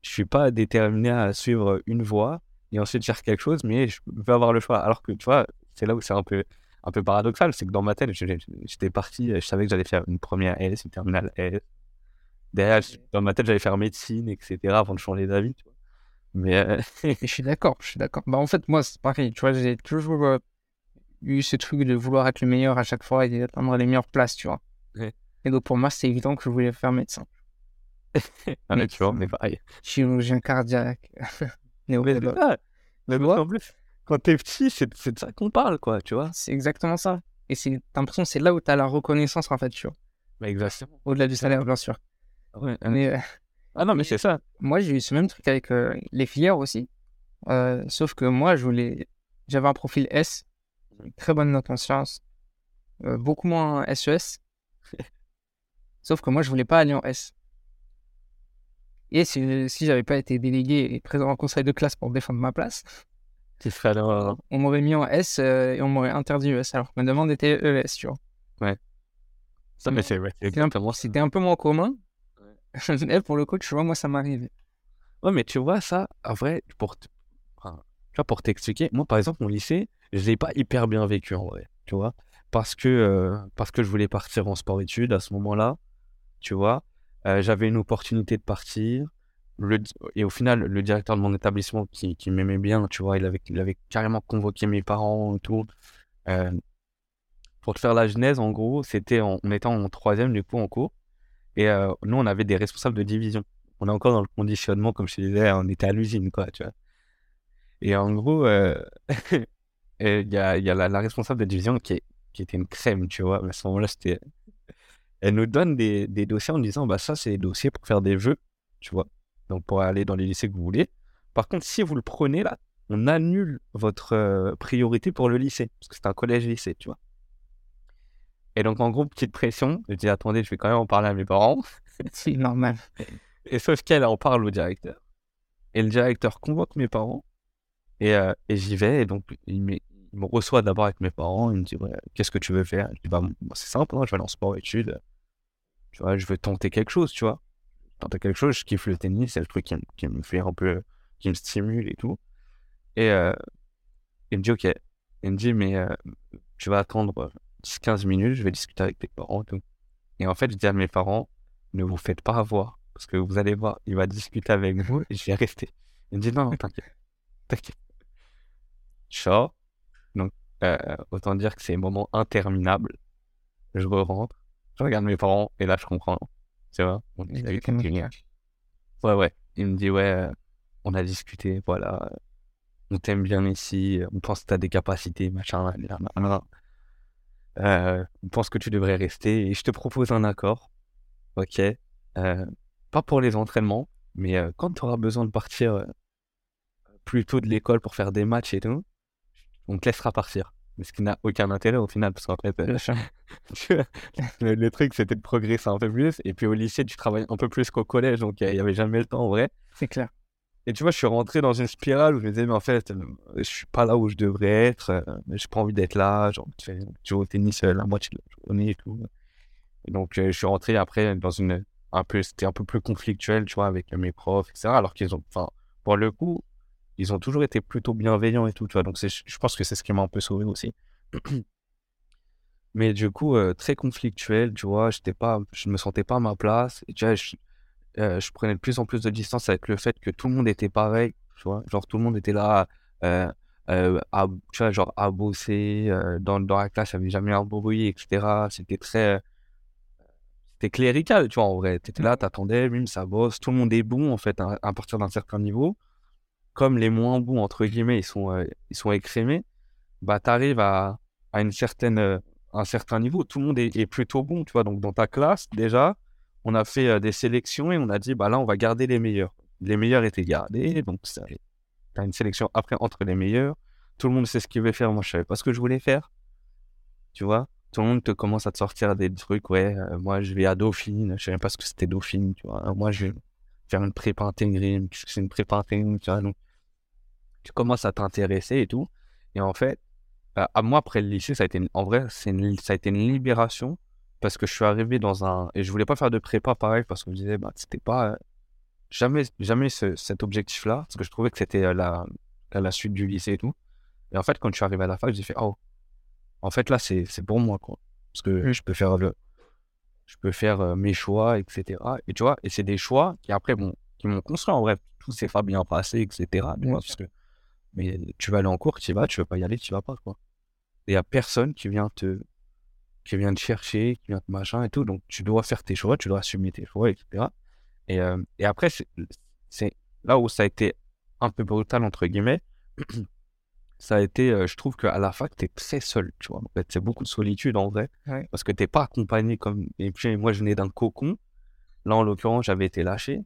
je suis pas déterminé à suivre une voie et ensuite faire quelque chose, mais je veux avoir le choix. Alors que, tu vois, c'est là où c'est un peu, un peu paradoxal, c'est que dans ma tête, j'étais parti, je savais que j'allais faire une première S, une terminale S. Derrière, dans ma tête, j'allais faire médecine, etc. avant de changer d'avis. Mais, euh, Et je suis d'accord, je suis d'accord. Bah, en fait, moi, c'est pareil. Tu vois, j'ai toujours euh, eu ce truc de vouloir être le meilleur à chaque fois et d'atteindre les meilleures places, tu vois. Ouais. Et donc, pour moi, c'est évident que je voulais faire médecin. ah, Mais- tu vois, on est pareil. Chirurgien cardiaque, Mais ça. Mais Tu parce vois? qu'en plus, quand t'es petit, c'est c'est de ça qu'on parle, quoi, tu vois. C'est exactement ça. Et c'est, t'as l'impression que c'est là où t'as la reconnaissance, en fait, tu vois. Mais exactement. Au-delà du salaire, bien sûr. Ouais, euh, Mais Ah non, mais c'est ça. moi, j'ai eu ce même truc avec euh, les filières aussi. Euh, sauf que moi, je voulais... j'avais un profil S, très bonne note en sciences, euh, beaucoup moins SES. sauf que moi, je voulais pas aller en S. Et si, si j'avais pas été délégué et présent en conseil de classe pour défendre ma place, On m'aurait mis en S euh, et on m'aurait interdit ES alors que ma demande était ES, tu vois. Ça, mais c'est ouais, c'est ça. C'était un peu moins commun. Mais pour le coup, tu vois, moi, ça m'arrive. Ouais, mais tu vois, ça, en vrai, pour, t- enfin, tu vois, pour t'expliquer, moi, par exemple, mon lycée, je l'ai pas hyper bien vécu, en vrai, tu vois, parce que, euh, parce que je voulais partir en sport-études à ce moment-là, tu vois, Euh, j'avais une opportunité de partir, le, et au final, le directeur de mon établissement qui, m'aimait bien, tu vois, il avait, carrément convoqué mes parents et tout. Euh, pour te faire la genèse, en gros, c'était en- on était en troisième, du coup, en cours, et euh, nous, on avait des responsables de division on est encore dans le conditionnement, comme je te disais, on était à l'usine, quoi, tu vois. Et en gros, euh, il y a, la, responsable de division qui, était une crème, tu vois. À ce moment-là, c'était. Elle nous donne des, des dossiers en disant, bah, ça, c'est des dossiers pour faire des vœux, tu vois. Donc, pour aller dans les lycées que vous voulez. Par contre, si vous le prenez là, on annule votre euh, priorité pour le lycée, parce que c'est un collège-lycée, tu vois. Et donc, en gros, petite pression, je dis, attendez, je vais quand même en parler à mes parents. C'est normal. Et sauf qu'elle en parle au directeur. Et le directeur convoque mes parents. Et, euh, et j'y vais. Et donc, il, me- il me reçoit d'abord avec mes parents. Il me dit ouais, Qu'est-ce que tu veux faire? Je dis bah, moi, C'est simple, hein, je vais aller en sport-études. Tu vois, je veux tenter quelque chose, tu vois. Tenter quelque chose, je kiffe le tennis, c'est le truc qui, me- fait un peu. qui me stimule et tout. Et euh, il me dit Ok. Il me dit Mais euh, tu vas attendre 10-15 minutes, je vais discuter avec tes parents et tout. Et en fait, je dis à mes parents Ne vous faites pas avoir. Parce que vous allez voir, il va discuter avec vous et je vais rester. Il me dit non, non, t'inquiète. T'inquiète. Sors. Donc, euh, autant dire que c'est un moment interminable. Je rentre. Je regarde mes parents et là, je comprends. Tu vois on discute. Ouais, ouais. Il me dit, ouais, euh, on a discuté, voilà. On t'aime bien ici. On pense que t'as des capacités, machin. Euh, on pense que tu devrais rester et je te propose un accord. Ok? Euh, pas pour les entraînements, mais euh, quand tu auras besoin de partir plus tôt de l'école pour faire des matchs et tout, on te laissera partir. Mais ce qui n'a aucun intérêt au final, parce qu'en fait, euh, le, le truc c'était de progresser un peu plus. Et puis au lycée, tu travailles un peu plus qu'au collège, donc il n'y avait jamais le temps en vrai. C'est clair. Et tu vois, je suis rentré dans une spirale où je me disais, mais en fait, euh, je suis pas là où je devrais être, euh, j'ai pas envie d'être là, genre, tu joues au tennis la moitié de la journée et tout. Et donc, je suis rentré après dans une, un peu, c'était un peu plus conflictuel, tu vois, avec mes profs, etc. Alors qu'ils ont, enfin, pour le coup, ils ont toujours été plutôt bienveillants et tout, tu vois. Donc, je pense que c'est ce qui m'a un peu sauvé aussi. Mais du coup, euh, très conflictuel, tu vois, pas, je me sentais pas à ma place. Et tu vois, je, euh, je prenais de plus en plus de distance avec le fait que tout le monde était pareil, tu vois. Genre, tout le monde était là, euh, à, tu vois, genre, à bosser. dans, dans la classe, il n'y avait jamais un bruit, etc. C'était très. C'était clérical, tu vois, en vrai. T'étais là, t'attendais, bim, ça bosse. Tout le monde est bon, en fait, à, à partir d'un certain niveau. Comme les moins bons, entre guillemets, ils sont, euh, ils sont écrémés, bah, t'arrives à, à euh, un certain niveau. Tout le monde est, plutôt bon, tu vois. Donc, dans ta classe, déjà, on a fait euh, des sélections et on a dit, bah là, on va garder les meilleurs. Les meilleurs étaient gardés, donc ça, as une sélection après entre les meilleurs. Tout le monde sait ce qu'il veut faire. Moi, je savais pas ce que je voulais faire. Tu vois? Tout le monde te commence à te sortir des trucs. Ouais, moi, je vais à Dauphine. Je savais pas ce que c'était Dauphine. Tu vois Moi, je vais faire une prépa intégrée. C'est une prépa intégrée. Tu vois Donc, tu commences à t'intéresser et tout. Et en fait, euh, à moi, après le lycée, ça a été, en vrai, c'est ça a été une libération parce que je suis arrivé dans un, et je voulais pas faire de prépa pareil parce qu'on me disait, bah, c'était pas, euh, jamais, jamais cet objectif-là, parce que je trouvais que c'était euh, la, la suite du lycée et tout. Et en fait, quand je suis arrivé à la fac, j'ai fait, oh, en fait, là, c'est, c'est pour moi, quoi. Parce que je peux faire le, je peux faire mes choix, etc. Et tu vois, et c'est des choix qui après, bon, qui m'ont construit en vrai. Tout s'est pas bien passé, etc. parce que mais tu vas aller en cours, tu y vas, tu veux pas y aller, tu vas pas, quoi. Il y a personne qui vient te, qui vient te chercher, qui vient te machin et tout. Donc, tu dois faire tes choix, tu dois assumer tes choix, etc. Et, euh, et après, c'est là où ça a été un peu brutal, entre guillemets. Ça a été, euh, je trouve qu'à la fac, tu es très seul, tu vois. En fait, c'est beaucoup de solitude, en vrai. Parce que t'es pas accompagné comme... Et puis, moi, je venais d'un cocon. Là, en l'occurrence, j'avais été lâché.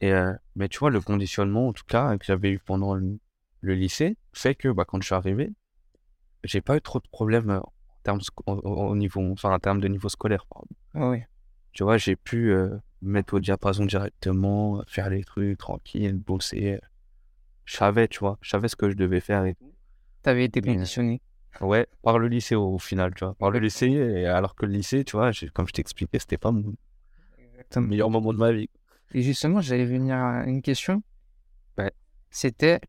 Et, euh, mais tu vois, le conditionnement, en tout cas, que j'avais eu pendant le, le lycée fait que bah, quand je suis arrivé, j'ai pas eu trop de problèmes euh, en termes, au, niveau, enfin, en termes de niveau scolaire. oui. Tu vois, j'ai pu mettre au diapason directement, faire les trucs tranquille, bosser. Je savais, tu vois, je savais ce que je devais faire et tout. T'avais été conditionné. Ouais, par le lycée au, final, tu vois. Par le lycée, et alors que le lycée, tu vois, comme je t'expliquais, c'était pas mon meilleur moment de ma vie. Et justement, j'allais venir à une question. C'était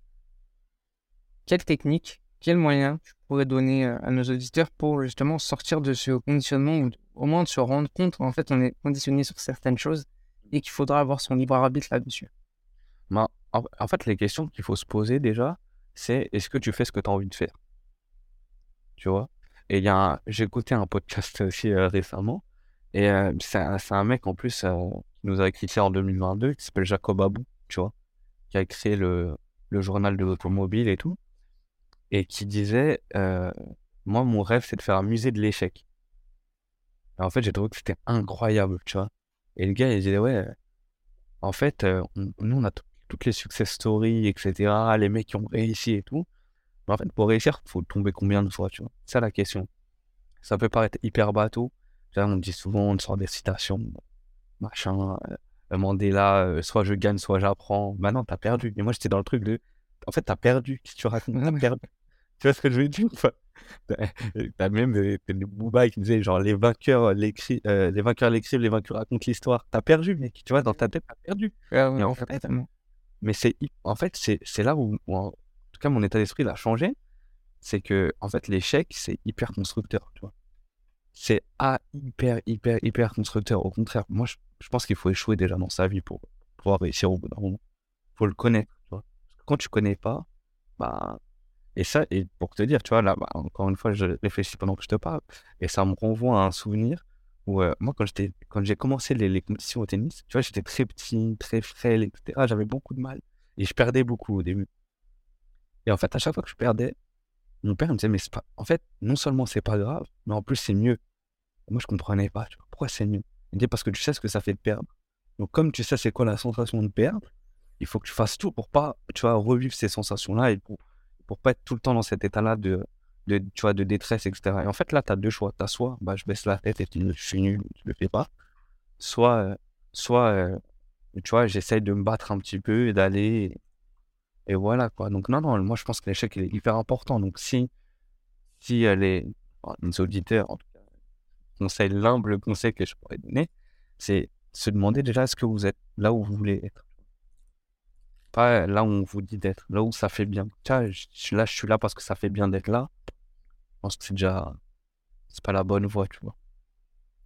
quelle technique, quel moyen tu pourrais donner euh, à nos auditeurs pour justement sortir de ce conditionnement ou au moins de se rendre compte qu'en fait on est conditionné sur certaines choses et qu'il faudra avoir son libre arbitre là-dessus? Bah, en, fait, les questions qu'il faut se poser déjà, c'est est-ce que tu fais ce que tu as envie de faire? Tu vois? Et il y a j'ai écouté un podcast aussi euh, récemment et euh, c'est un, mec en plus qui nous a écrit ça en 2022 qui s'appelle Jacob Abou, tu vois, qui a créé le, le journal de l'automobile et tout et qui disait euh, Moi, mon rêve, c'est de faire un musée de l'échec. En fait, j'ai trouvé que c'était incroyable, tu vois? Et le gars, il disait Ouais, en fait, euh, nous, on a toutes les success stories, etc., les mecs qui ont réussi et tout. Mais en fait, pour réussir, il faut tomber combien de fois, tu vois? C'est ça la question. Ça peut paraître hyper bateau. on dit souvent, on sort des citations, machin. Euh, Mandela, soit je gagne, soit j'apprends. Maintenant, t'as perdu. Et moi, j'étais dans le truc de. En fait, t'as perdu. Que tu racontes T'as perdu. Tu vois ce que je veux dire T'as même des, des qui disaient genre les vainqueurs euh, l'écrivent, euh, les vainqueurs l'écrivent, les vainqueurs racontent l'histoire. T'as perdu, mec. Tu vois, dans ta tête, t'as perdu. en fait, mais c'est en fait c'est là où, en tout cas mon état d'esprit a changé, c'est que en fait l'échec c'est hyper constructeur, tu vois. C'est à hyper hyper hyper constructeur. Au contraire, moi je, je pense qu'il faut échouer déjà dans sa vie pour pouvoir réussir au bout d'un moment. Faut le connaître, quand tu connais pas, bah et ça, et pour te dire, tu vois, là, bah, encore une fois, je réfléchis pendant que je te parle, et ça me renvoie à un souvenir où, moi, quand j'étais, quand j'ai commencé les, les, compétitions au tennis, tu vois, j'étais très petit, très frêle, etc. J'avais beaucoup de mal, et je perdais beaucoup au début. Et en fait, à chaque fois que je perdais, mon père me disait, mais en fait, non seulement c'est pas grave, mais en plus c'est mieux. moi, je comprenais pas, pourquoi c'est mieux? Il me dit, parce que tu sais ce que ça fait de perdre. Donc, comme tu sais c'est quoi la sensation de perdre, il faut que tu fasses tout pour pas, tu vois, revivre ces sensations-là et pour pour pas être tout le temps dans cet état-là de, de, tu vois, de détresse, etc. Et en fait, là, tu as deux choix. Tu as soit, bah, je baisse la tête et je suis nul, je le fais pas. Soit, euh, soit euh, tu vois, j'essaye de me battre un petit peu et d'aller. Et, voilà, quoi. Donc, non, non, moi, je pense que l'échec est hyper important. Donc, si, si les, les auditeurs, en tout cas, conseil, l'humble conseil que je pourrais donner, c'est se demander déjà est-ce que vous êtes là où vous voulez être? Pas là où on vous dit d'être, là où ça fait bien. Là, je suis là parce que ça fait bien d'être là. Je pense que c'est déjà. C'est pas la bonne voie, tu vois.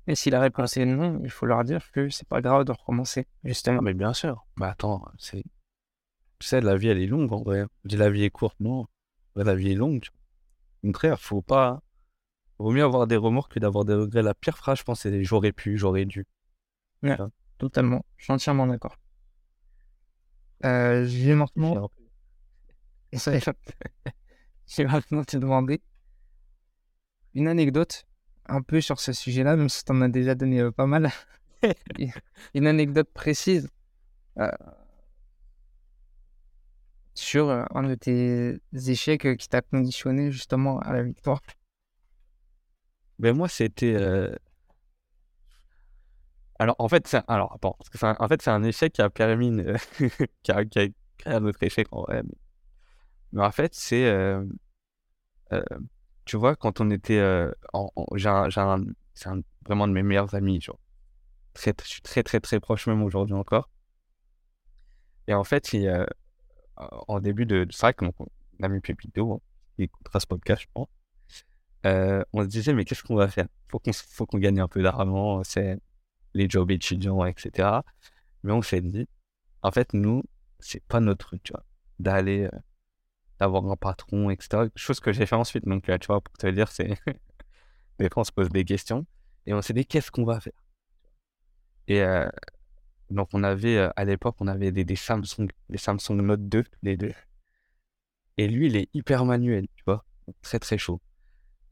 Et si la réponse est non, il faut leur dire que c'est pas grave de recommencer, justement. Mais bien sûr. Mais attends, c'est. Tu sais, la vie, elle est longue, en vrai. La vie est courte, non. La vie est longue, tu vois. Au contraire, faut pas. Vaut mieux avoir des remords que d'avoir des regrets. La pire phrase, je pense, c'est j'aurais pu, j'aurais dû. Ouais, totalement. Je suis entièrement d'accord. Euh, je vais maintenant. je vais maintenant te demander une anecdote un peu sur ce sujet-là, même si tu en as déjà donné euh, pas mal. une anecdote précise. Euh, sur euh, un de tes échecs qui t'a conditionné justement à la victoire Ben moi, c'était. Alors, en fait, c'est alors, bon, parce que c'est un- en fait, c'est un échec qui a permis, une- qui a, qui a créé un autre échec en vrai. Mais, mais en fait, c'est, tu vois, quand on était, euh, j'ai un, un- vraiment de mes meilleurs amis, genre, très, je suis très, très, très proche même aujourd'hui encore. Et en fait, il, euh, en début de, c'est vrai que mon ami Pépito, hein, qui écoutera ce podcast, je pense, euh, on se disait, mais qu'est-ce qu'on va faire? Faut qu'on, faut qu'on gagne un peu d'argent, c'est les jobs étudiants, etc. Mais on s'est dit, en fait, nous, c'est pas notre truc, tu vois, d'aller, euh, d'avoir un patron, etc. Chose que j'ai fait ensuite. Donc, euh, tu vois, pour te dire, c'est, des fois, on se pose des questions. Et on s'est dit, qu'est-ce qu'on va faire? Et, euh, donc, on avait, euh, à l'époque, on avait des, Samsung, des Samsung Note 2, les deux. Et lui, il est hyper manuel, tu vois, très, très chaud.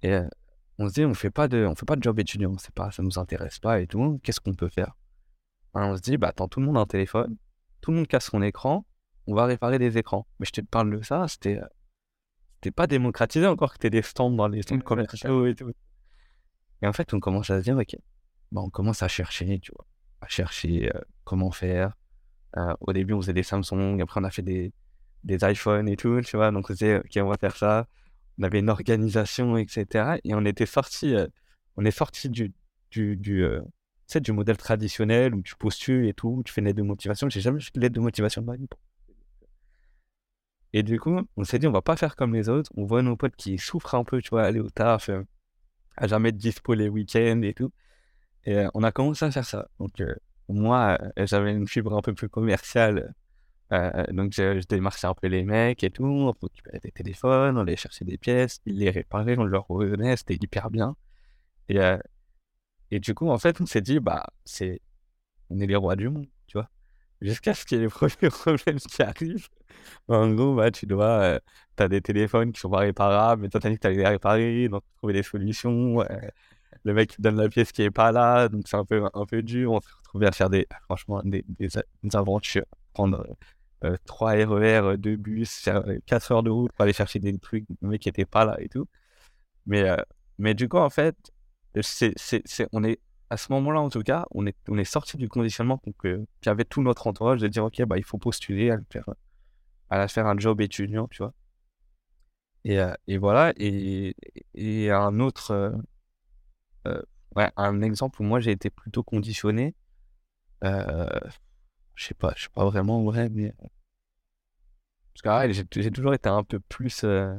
Et on se dit, on fait pas de, on fait pas de job étudiant, c'est pas, ça nous intéresse pas et tout. Qu'est-ce qu'on peut faire? Alors, on se dit, bah, attends, tout le monde a un téléphone, tout le monde casse son écran, on va réparer des écrans. Mais je te parle de ça, c'était, euh, c'était pas démocratisé encore que t'aies des stands dans les ouais, commerciaux et tout. Et en fait, on commence à se dire, ok, bah, on commence à chercher, tu vois, à chercher euh, comment faire. Euh, au début, on faisait des Samsung, après, on a fait des, des iPhones et tout, tu vois. Donc, on disait, ok, on va faire ça. On avait une organisation, etc. Et on était sorti, euh, on est sorti du, du, du, tu du modèle traditionnel où tu postules et tout, tu fais une lettre de motivation. J'ai jamais fait de lettre de motivation de ma vie. Et du coup, on s'est dit, on va pas faire comme les autres. On voit nos potes qui souffrent un peu, tu vois, aller au taf, euh, à jamais être dispo les week-ends et tout. Et euh, on a commencé à faire ça. Donc, euh, moi, j'avais une fibre un peu plus commerciale. Donc, je, démarchais un peu les mecs et tout. On récupérait des téléphones, on allait chercher des pièces, ils les réparaient, on leur revenait, c'était hyper bien. Et, et du coup, en fait, on s'est dit, bah, c'est, on est les rois du monde. Jusqu'à ce qu'il y ait les premiers problèmes qui arrivent. En gros, bah, tu dois, euh, t'as des téléphones qui sont pas réparables, mais toi, t'as dit que t'allais les réparer, donc trouver des solutions. euh, le mec qui donne la pièce qui est pas là, donc c'est un peu, un peu dur. On s'est retrouvé à faire des, franchement, des, des, aventures. Prendre euh, 3 RER, 2 bus, faire 4 heures de route pour aller chercher des trucs, mec qui était pas là et tout. Mais, euh, mais du coup, en fait, c'est, c'est, on est, à ce moment-là, en tout cas, on est, on est sorti du conditionnement donc, euh, qu'avait tout notre entourage de dire, OK, bah, il faut postuler à, faire, à faire un job étudiant, tu vois. Et, euh, et voilà. Et, et un autre, euh, euh, ouais, un exemple où moi j'ai été plutôt conditionné, euh, je sais pas, je sais pas vraiment vrai, mais. Parce que j'ai toujours été un peu plus euh,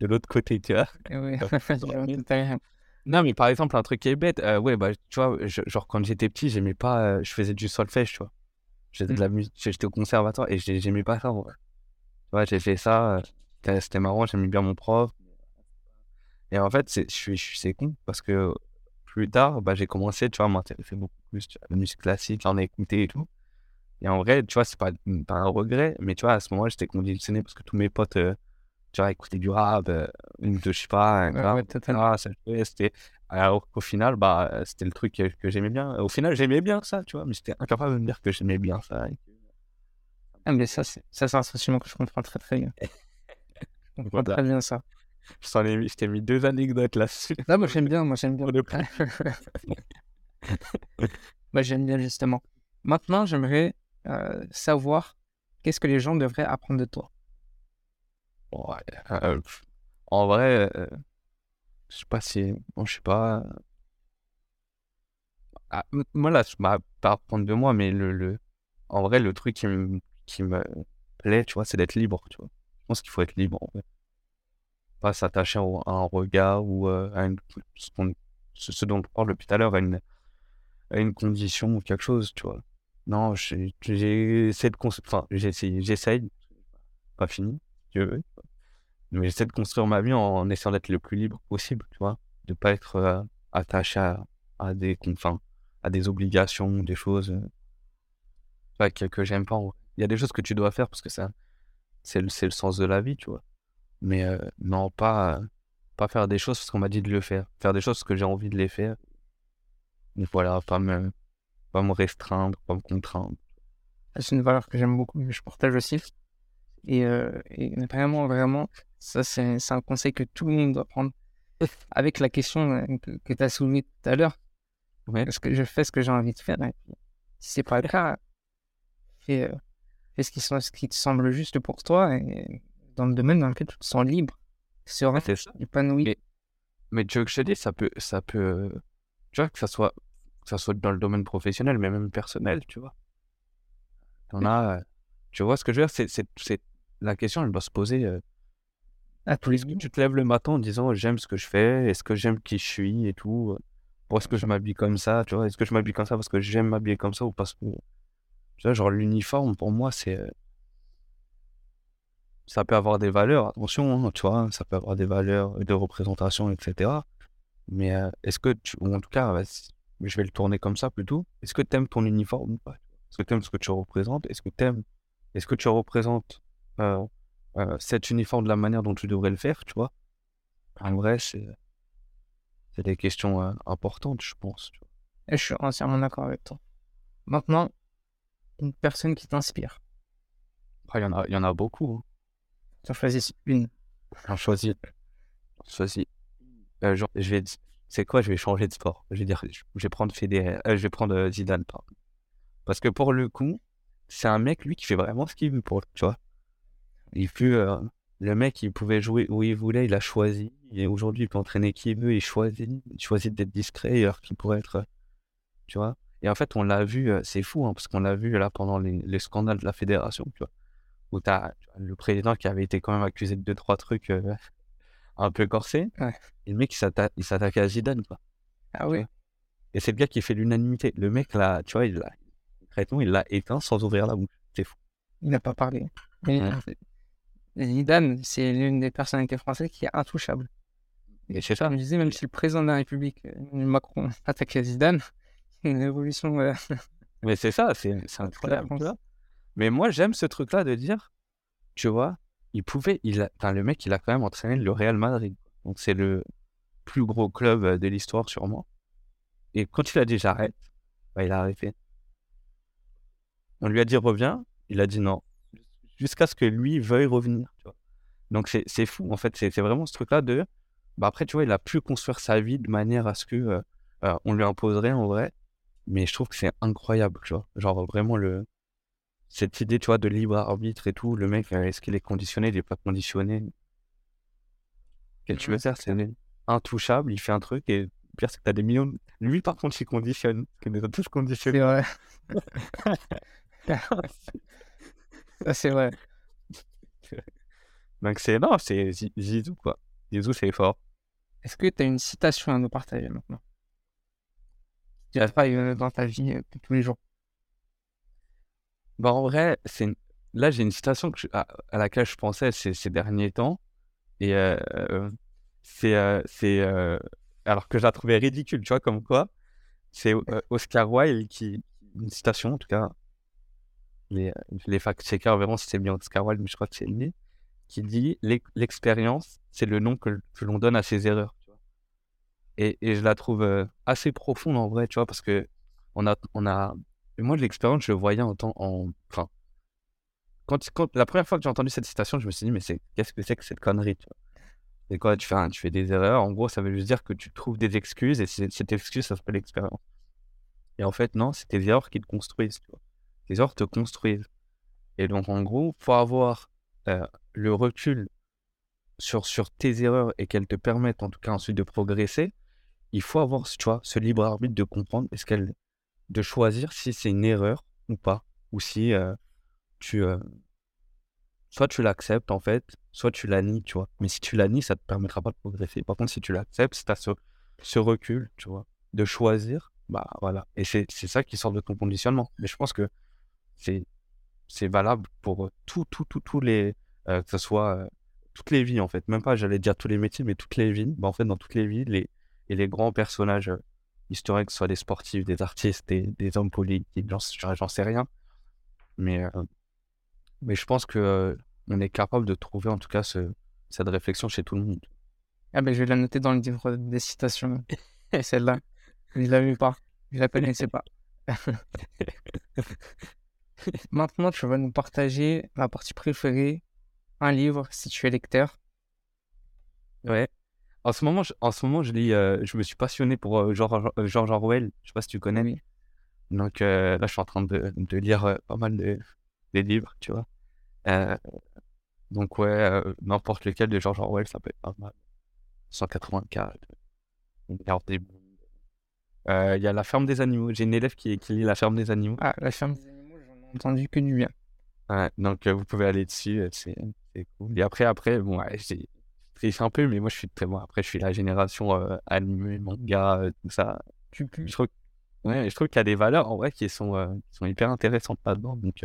de l'autre côté, tu vois. Oui, Non, mais par exemple, un truc qui est bête, euh, ouais, bah, tu vois, je- genre quand j'étais petit, j'aimais pas, euh, je faisais du solfège, tu vois. Je faisais de la musique, j'étais au conservatoire et j'ai- j'aimais pas ça, en vrai. Tu vois, j'ai fait ça, euh, c'était c'était marrant, j'aimais bien mon prof. Et en fait, c'est je suis- je suis- c'est con parce que plus tard, bah, j'ai commencé, tu vois, à m'intéresser beaucoup plus tu vois, à la musique classique, à en écouter et tout. Et en vrai, tu vois, c'est pas, pas un regret, mais tu vois, à ce moment-là, j'étais conditionné parce que tous mes potes, euh, tu vois, écoutaient du rap, euh, une de, je sais pas, un Ouais, rap, ah, ça jouait, c'était. Alors qu'au final, bah, euh, c'était le truc que, que j'aimais bien. Au final, j'aimais bien ça, tu vois, mais j'étais incapable de me dire que j'aimais bien ça. et Ah, mais ça, c'est ça, c'est un sentiment que je comprends très très bien. Je comprends Voilà. très bien ça. Je t'en ai mis, je t'ai mis deux anecdotes là-dessus. Là, moi j'aime bien, moi j'aime bien. Moi j'aime bien justement. Maintenant, j'aimerais euh, savoir qu'est-ce que les gens devraient apprendre de toi. Euh, en vrai, euh, je sais pas si. Bon, je sais pas. Ah, moi, là, je bah, pas apprendre de moi, mais le, le... en vrai, le truc qui me, qui me plaît, tu vois, c'est d'être libre, tu vois. Je pense qu'il faut être libre. Pas s'attacher à un regard ou euh, à ce, dont on parle depuis tout à l'heure, à une, à une condition ou quelque chose, tu vois. Non, j'ai essayé de. Enfin, j'ai essayé- j'essaye, pas fini, Dieu veut. Mais j'essaie de construire ma vie en essayant d'être le plus libre possible, tu vois. De pas être euh, attaché à, des con- enfin, à des obligations, des choses euh, que, que j'aime pas. Il y a des choses que tu dois faire parce que ça, c'est le, le sens de la vie, tu vois. Mais euh, non, pas, euh, pas faire des choses parce qu'on m'a dit de le faire. Faire des choses parce que j'ai envie de les faire. Donc voilà, pas me, pas me restreindre, pas me contraindre. C'est une valeur que j'aime beaucoup, que je partage aussi. Et, et vraiment, vraiment, ça, c'est un conseil que tout le monde doit prendre. Avec la question que, que tu as soulevée tout à l'heure, Ouais. est-ce que je fais ce que j'ai envie de faire Si c'est pas le cas, fais, euh, fais ce, qui, ce qui te semble juste pour toi et dans le domaine dans lequel tu te sens libre, serein, épanoui. Et- Mais tu veux que je te dise, ça peut, ça peut, tu vois, que ça soit, que ça soit dans le domaine professionnel, mais même personnel, tu vois. T'en as, tu vois ce que je veux dire, c'est, la question, elle doit se poser, euh, à tous les est-ce que tu te lèves le matin en disant, j'aime ce que je fais, est-ce que j'aime qui je suis et tout, euh, ou est-ce que je m'habille comme ça, tu vois, est-ce que je m'habille comme ça parce que j'aime m'habiller comme ça ou parce que, tu vois, genre l'uniforme, pour moi, c'est, euh, ça peut avoir des valeurs, attention, hein, tu vois, ça peut avoir des valeurs de représentation, etc. Mais euh, est-ce que tu, ou en tout cas, je vais le tourner comme ça plutôt. Est-ce que tu aimes ton uniforme ou pas? Est-ce que tu aimes ce que tu représentes? Est-ce que tu aimes, est-ce que tu représentes euh, euh, cet uniforme de la manière dont tu devrais le faire, tu vois? En vrai, c'est, c'est des questions euh, importantes, je pense. tu vois. Et je suis entièrement d'accord avec toi. Maintenant, une personne qui t'inspire. Après, il y en a, y en a beaucoup. Hein. Tu en choisis une. J'en choisis, j'en choisis. Euh, genre, je vais, c'est quoi? Je vais changer de sport? Je vais dire, je vais prendre Federer, je vais prendre Zidane, pardon. Parce que pour le coup, c'est un mec, lui, qui fait vraiment ce qu'il veut pour, tu vois. Il fut, euh, le mec, il pouvait jouer où il voulait, il a choisi. Et aujourd'hui, il peut entraîner qui il veut, il choisit, il choisit d'être discret, alors qu'il pourrait être, euh, tu vois. Et en fait, on l'a vu, euh, c'est fou, hein, parce qu'on l'a vu là pendant les, les scandales de la fédération, tu vois. Où t'as tu vois, le président qui avait été quand même accusé de deux, trois trucs euh, un peu corsés. Ouais. Et le mec, il s'atta- il s'attaquait à Zidane, quoi. Ah oui. Et c'est le gars qui fait l'unanimité. Le mec, là, tu vois, il l'a, il l'a éteint sans ouvrir la bouche. C'est fou. Il n'a pas parlé. Ouais. Zidane, c'est l'une des personnalités françaises qui est intouchable. Et c'est ça. Comme je disais, même si le président de la République, euh, Macron, attaquait Zidane, c'est une évolution. euh, Mais c'est ça, c'est, incroyable. Mais moi, j'aime ce truc-là de dire, tu vois, il pouvait, il a, enfin, le mec, il a quand même entraîné le Real Madrid. Donc, c'est le plus gros club euh, de l'histoire, sûrement. Et quand il a dit j'arrête, bah, il a arrêté. On lui a dit reviens, il a dit non. Jusqu'à ce que lui veuille revenir, tu vois. Donc, c'est, c'est fou, en fait. C'est, c'est vraiment ce truc-là de, bah, après, tu vois, il a pu construire sa vie de manière à ce que, euh, euh, on lui imposerait en vrai. Mais je trouve que c'est incroyable, tu vois. Genre, vraiment, le, cette idée, tu vois, de libre arbitre et tout, le mec, euh, est-ce qu'il est conditionné, il est pas conditionné Qu'est-ce que tu veux faire? C'est intouchable, il fait un truc et le pire, c'est que t'as des millions. Lui, par contre, il conditionne, parce qu'il nous a tous C'est conditionnés. vrai. Ça, c'est vrai. Donc, c'est, non, c'est Zi- Zizou, quoi. Zizou, c'est fort. Est-ce que tu as une citation à nous partager maintenant? Tu dirais pas euh, dans ta vie euh, tous les jours. Bah, en vrai, c'est une- là, j'ai une citation que je- à, à laquelle je pensais ces, ces derniers temps. Et euh, c'est. euh, c'est alors que je la trouvais ridicule, tu vois, comme quoi. C'est Oscar Wilde qui. Une citation, en tout cas. Les, les fact-checkers si c'est bien Oscar Wilde, mais je crois que c'est lui. Qui dit L'e- L'expérience, c'est le nom que, l'on donne à ses erreurs. Et, et je la trouve euh, assez profonde en vrai, tu vois, parce que on a, on a et moi, l'expérience, je le voyais en temps. En... Enfin, quand, quand, la première fois que j'ai entendu cette citation, je me suis dit, mais qu'est-ce que c'est que cette connerie tu vois C'est quoi tu fais, tu fais des erreurs. En gros, ça veut juste dire que tu trouves des excuses et cette excuse, ça s'appelle l'expérience. Et en fait, non, c'est tes erreurs qui te construisent. Tu vois. Tes erreurs te construisent. Et donc, en gros, pour avoir le recul sur, sur tes erreurs et qu'elles te permettent, en tout cas, ensuite de progresser, il faut avoir, tu vois, ce libre arbitre de comprendre est-ce qu'elle de choisir si c'est une erreur ou pas, ou si tu soit tu l'acceptes en fait, soit tu la nies, tu vois. Mais si tu la nies, ça te permettra pas de progresser. Par contre, si tu l'acceptes, si tu as ce, recul, tu vois, de choisir, bah voilà. Et c'est ça qui sort de ton conditionnement. Mais je pense que c'est valable pour tout, tout, tout, tous les, euh, que ce soit euh, toutes les vies en fait. Même pas, j'allais dire tous les métiers, mais toutes les vies. Bah, en fait, dans toutes les vies, les, et les grands personnages euh, historiques, que ce soit des sportifs, des artistes, des, des hommes politiques, j'en sais rien. Mais, mais je pense que on est capable de trouver en tout cas ce, cette réflexion chez tout le monde. Ah ben, je vais la noter dans le livre des citations. Celle-là. Je la vu pas? Je la connaissais pas. Maintenant, tu vas nous partager la partie préférée un livre si tu es lecteur. Ouais. En ce moment, je, en ce moment, je lis, euh, je me suis passionné pour euh, George, euh, George Orwell. Je sais pas si tu connais. Oui. Donc euh, là, je suis en train de, de lire pas mal de, des livres, tu vois. Donc ouais, n'importe lequel de George Orwell, ça peut être pas mal. 184, une garde des mondes. Euh, Il y a La ferme des animaux. J'ai une élève qui, qui lit La ferme des animaux. Ah, la ferme des animaux, entendu que du bien. Ouais, donc euh, vous pouvez aller dessus, euh, c'est cool. Et après, après, bon, ouais, triche un peu, mais moi je suis très bon. Après, je suis la génération euh, animé, manga, euh, tout ça. Tu. Je trouve, ouais, je trouve qu'il y a des valeurs en vrai qui sont, euh, qui sont hyper intéressantes là-dedans. Donc,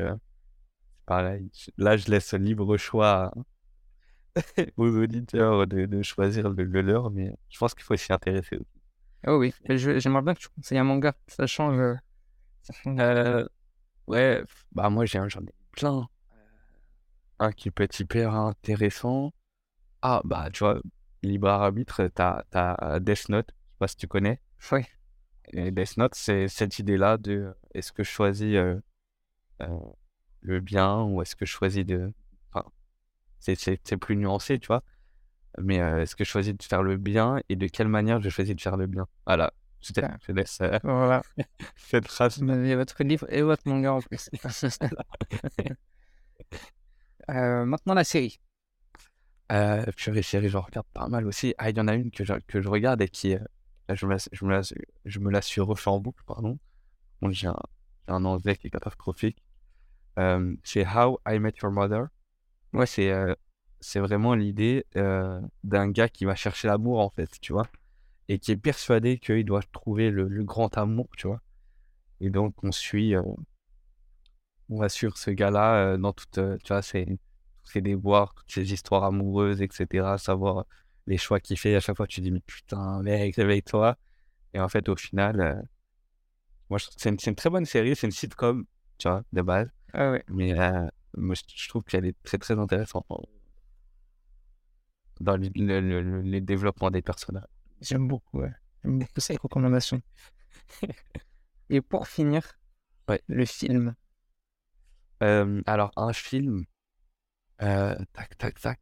pareil. Là, je laisse libre choix aux auditeurs de, de choisir le, le leur, mais je pense qu'il faut s'y intéresser aussi. Oh oui, j'aimerais bien que tu conseilles un manga. Ça change. ça change. Euh, ouais, bah moi j'ai un- j'en ai plein. Un qui peut être hyper intéressant. Ah, bah tu vois, libre arbitre, t'as, t'as Death Note, je sais pas si tu connais. Ouais. Et Death Note, c'est cette idée-là de euh, est-ce que je choisis euh, euh, le bien ou est-ce que je choisis de. Enfin, c'est, plus nuancé, tu vois. Mais euh, est-ce que je choisis de faire le bien et de quelle manière je choisis de faire le bien? Voilà. Laisse euh, Voilà. cette phrase. Vous avez votre livre et votre manga en plus. Euh, maintenant la série. Euh, purée, série, j'en regarde pas mal aussi. Ah, il y en a une que je, que je regarde et qui. euh, là, je me la, je me la, je me la suis refait en boucle, pardon. Bon, j'ai un, un anglais qui est catastrophique. Euh, c'est How I Met Your Mother. Ouais, c'est euh, c'est vraiment l'idée euh, d'un gars qui va chercher l'amour, en fait, tu vois. Et qui est persuadé qu'il doit trouver le, le grand amour, tu vois. Et donc, on suit. euh, on va suivre ce gars-là euh, dans toute. euh, tu vois, tous ses déboires, toutes ses histoires amoureuses, etc. Savoir les choix qu'il fait. À chaque fois, tu dis, mais putain, mec, réveille-toi. Et en fait, au final, moi, c'est une, une très bonne série. C'est une sitcom, tu vois, de base. Ah ouais. Mais moi, je, trouve qu'elle est très, très intéressante dans le- le- le développement des personnages. J'aime beaucoup, ouais. J'aime beaucoup cette recommandation. Et pour finir, Ouais. le film. Euh, alors, un film. euh, tac, tac, tac.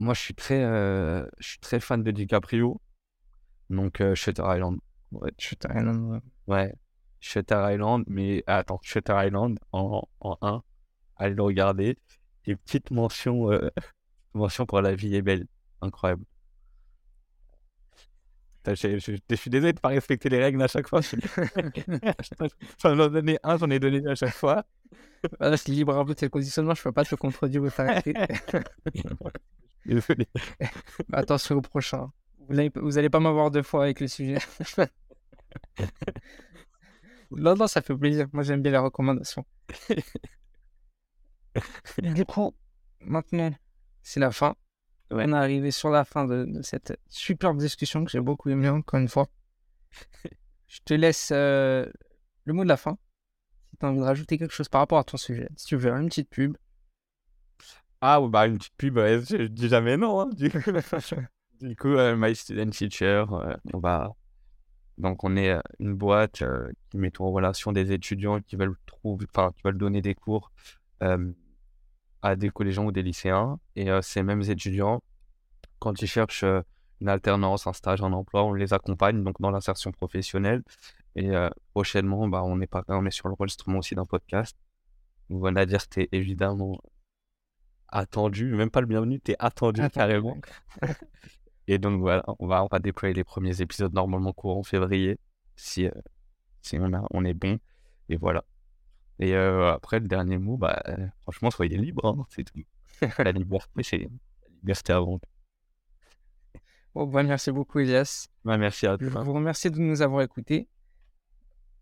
Moi, je suis très, euh, je suis très fan de DiCaprio. Donc, Shutter Island. Ouais, Shutter Island, ouais. ouais. Shutter Island, mais attends, Shutter Island en, en 1. Allez le regarder. Et petite mention, mention pour La vie est belle. Incroyable. Je, je- je suis désolé de pas respecter les règles à chaque fois. J'en ai donné un, j'en ai donné à chaque fois. Voilà, c'est libre arbitre, c'est le conditionnement, je peux pas te contredire ou t'arrêter. Désolé. Attention au prochain. Vous n'allez, pas m'avoir deux fois avec le sujet. non, non, ça fait plaisir. Moi, j'aime bien les recommandations. du coup, maintenant, c'est la fin. Ouais. On est arrivé sur la fin de, de cette superbe discussion que j'ai beaucoup aimé encore une fois. Je te laisse euh, le mot de la fin. Si tu as envie de rajouter quelque chose par rapport à ton sujet. Si tu veux une petite pub. Ah, bah, une petite pub, je, je dis jamais non. hein, du coup, du coup euh, My Student Teacher, euh, on va. Donc, on est une boîte qui met en relation des étudiants qui veulent trouver, enfin, qui veulent donner des cours à des collégiens ou des lycéens. Et euh, ces mêmes étudiants, quand ils cherchent euh, une alternance, un stage, un emploi, on les accompagne donc dans l'insertion professionnelle. Et euh, prochainement, bah, on est pas, on est sur l'enregistrement aussi d'un podcast. Donc, on va dire que t'es évidemment attendu, même pas le bienvenu, t'es attendu Attends. carrément. Et donc voilà, on va, on va déployer les premiers épisodes normalement courant février, si, si on, a, on est bon. Et voilà. Et euh, après, le dernier mot, bah, franchement, soyez libre, hein, c'est tout. La liberté, c'est la liberté avant. tout. Bon, bah, merci beaucoup, Elias. Ouais, merci à Je toi. vous remercie de nous avoir écoutés.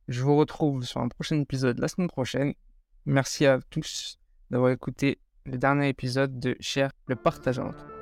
Je vous retrouve sur un prochain épisode la semaine prochaine. Merci à tous d'avoir écouté le dernier épisode de Cher le partage entre.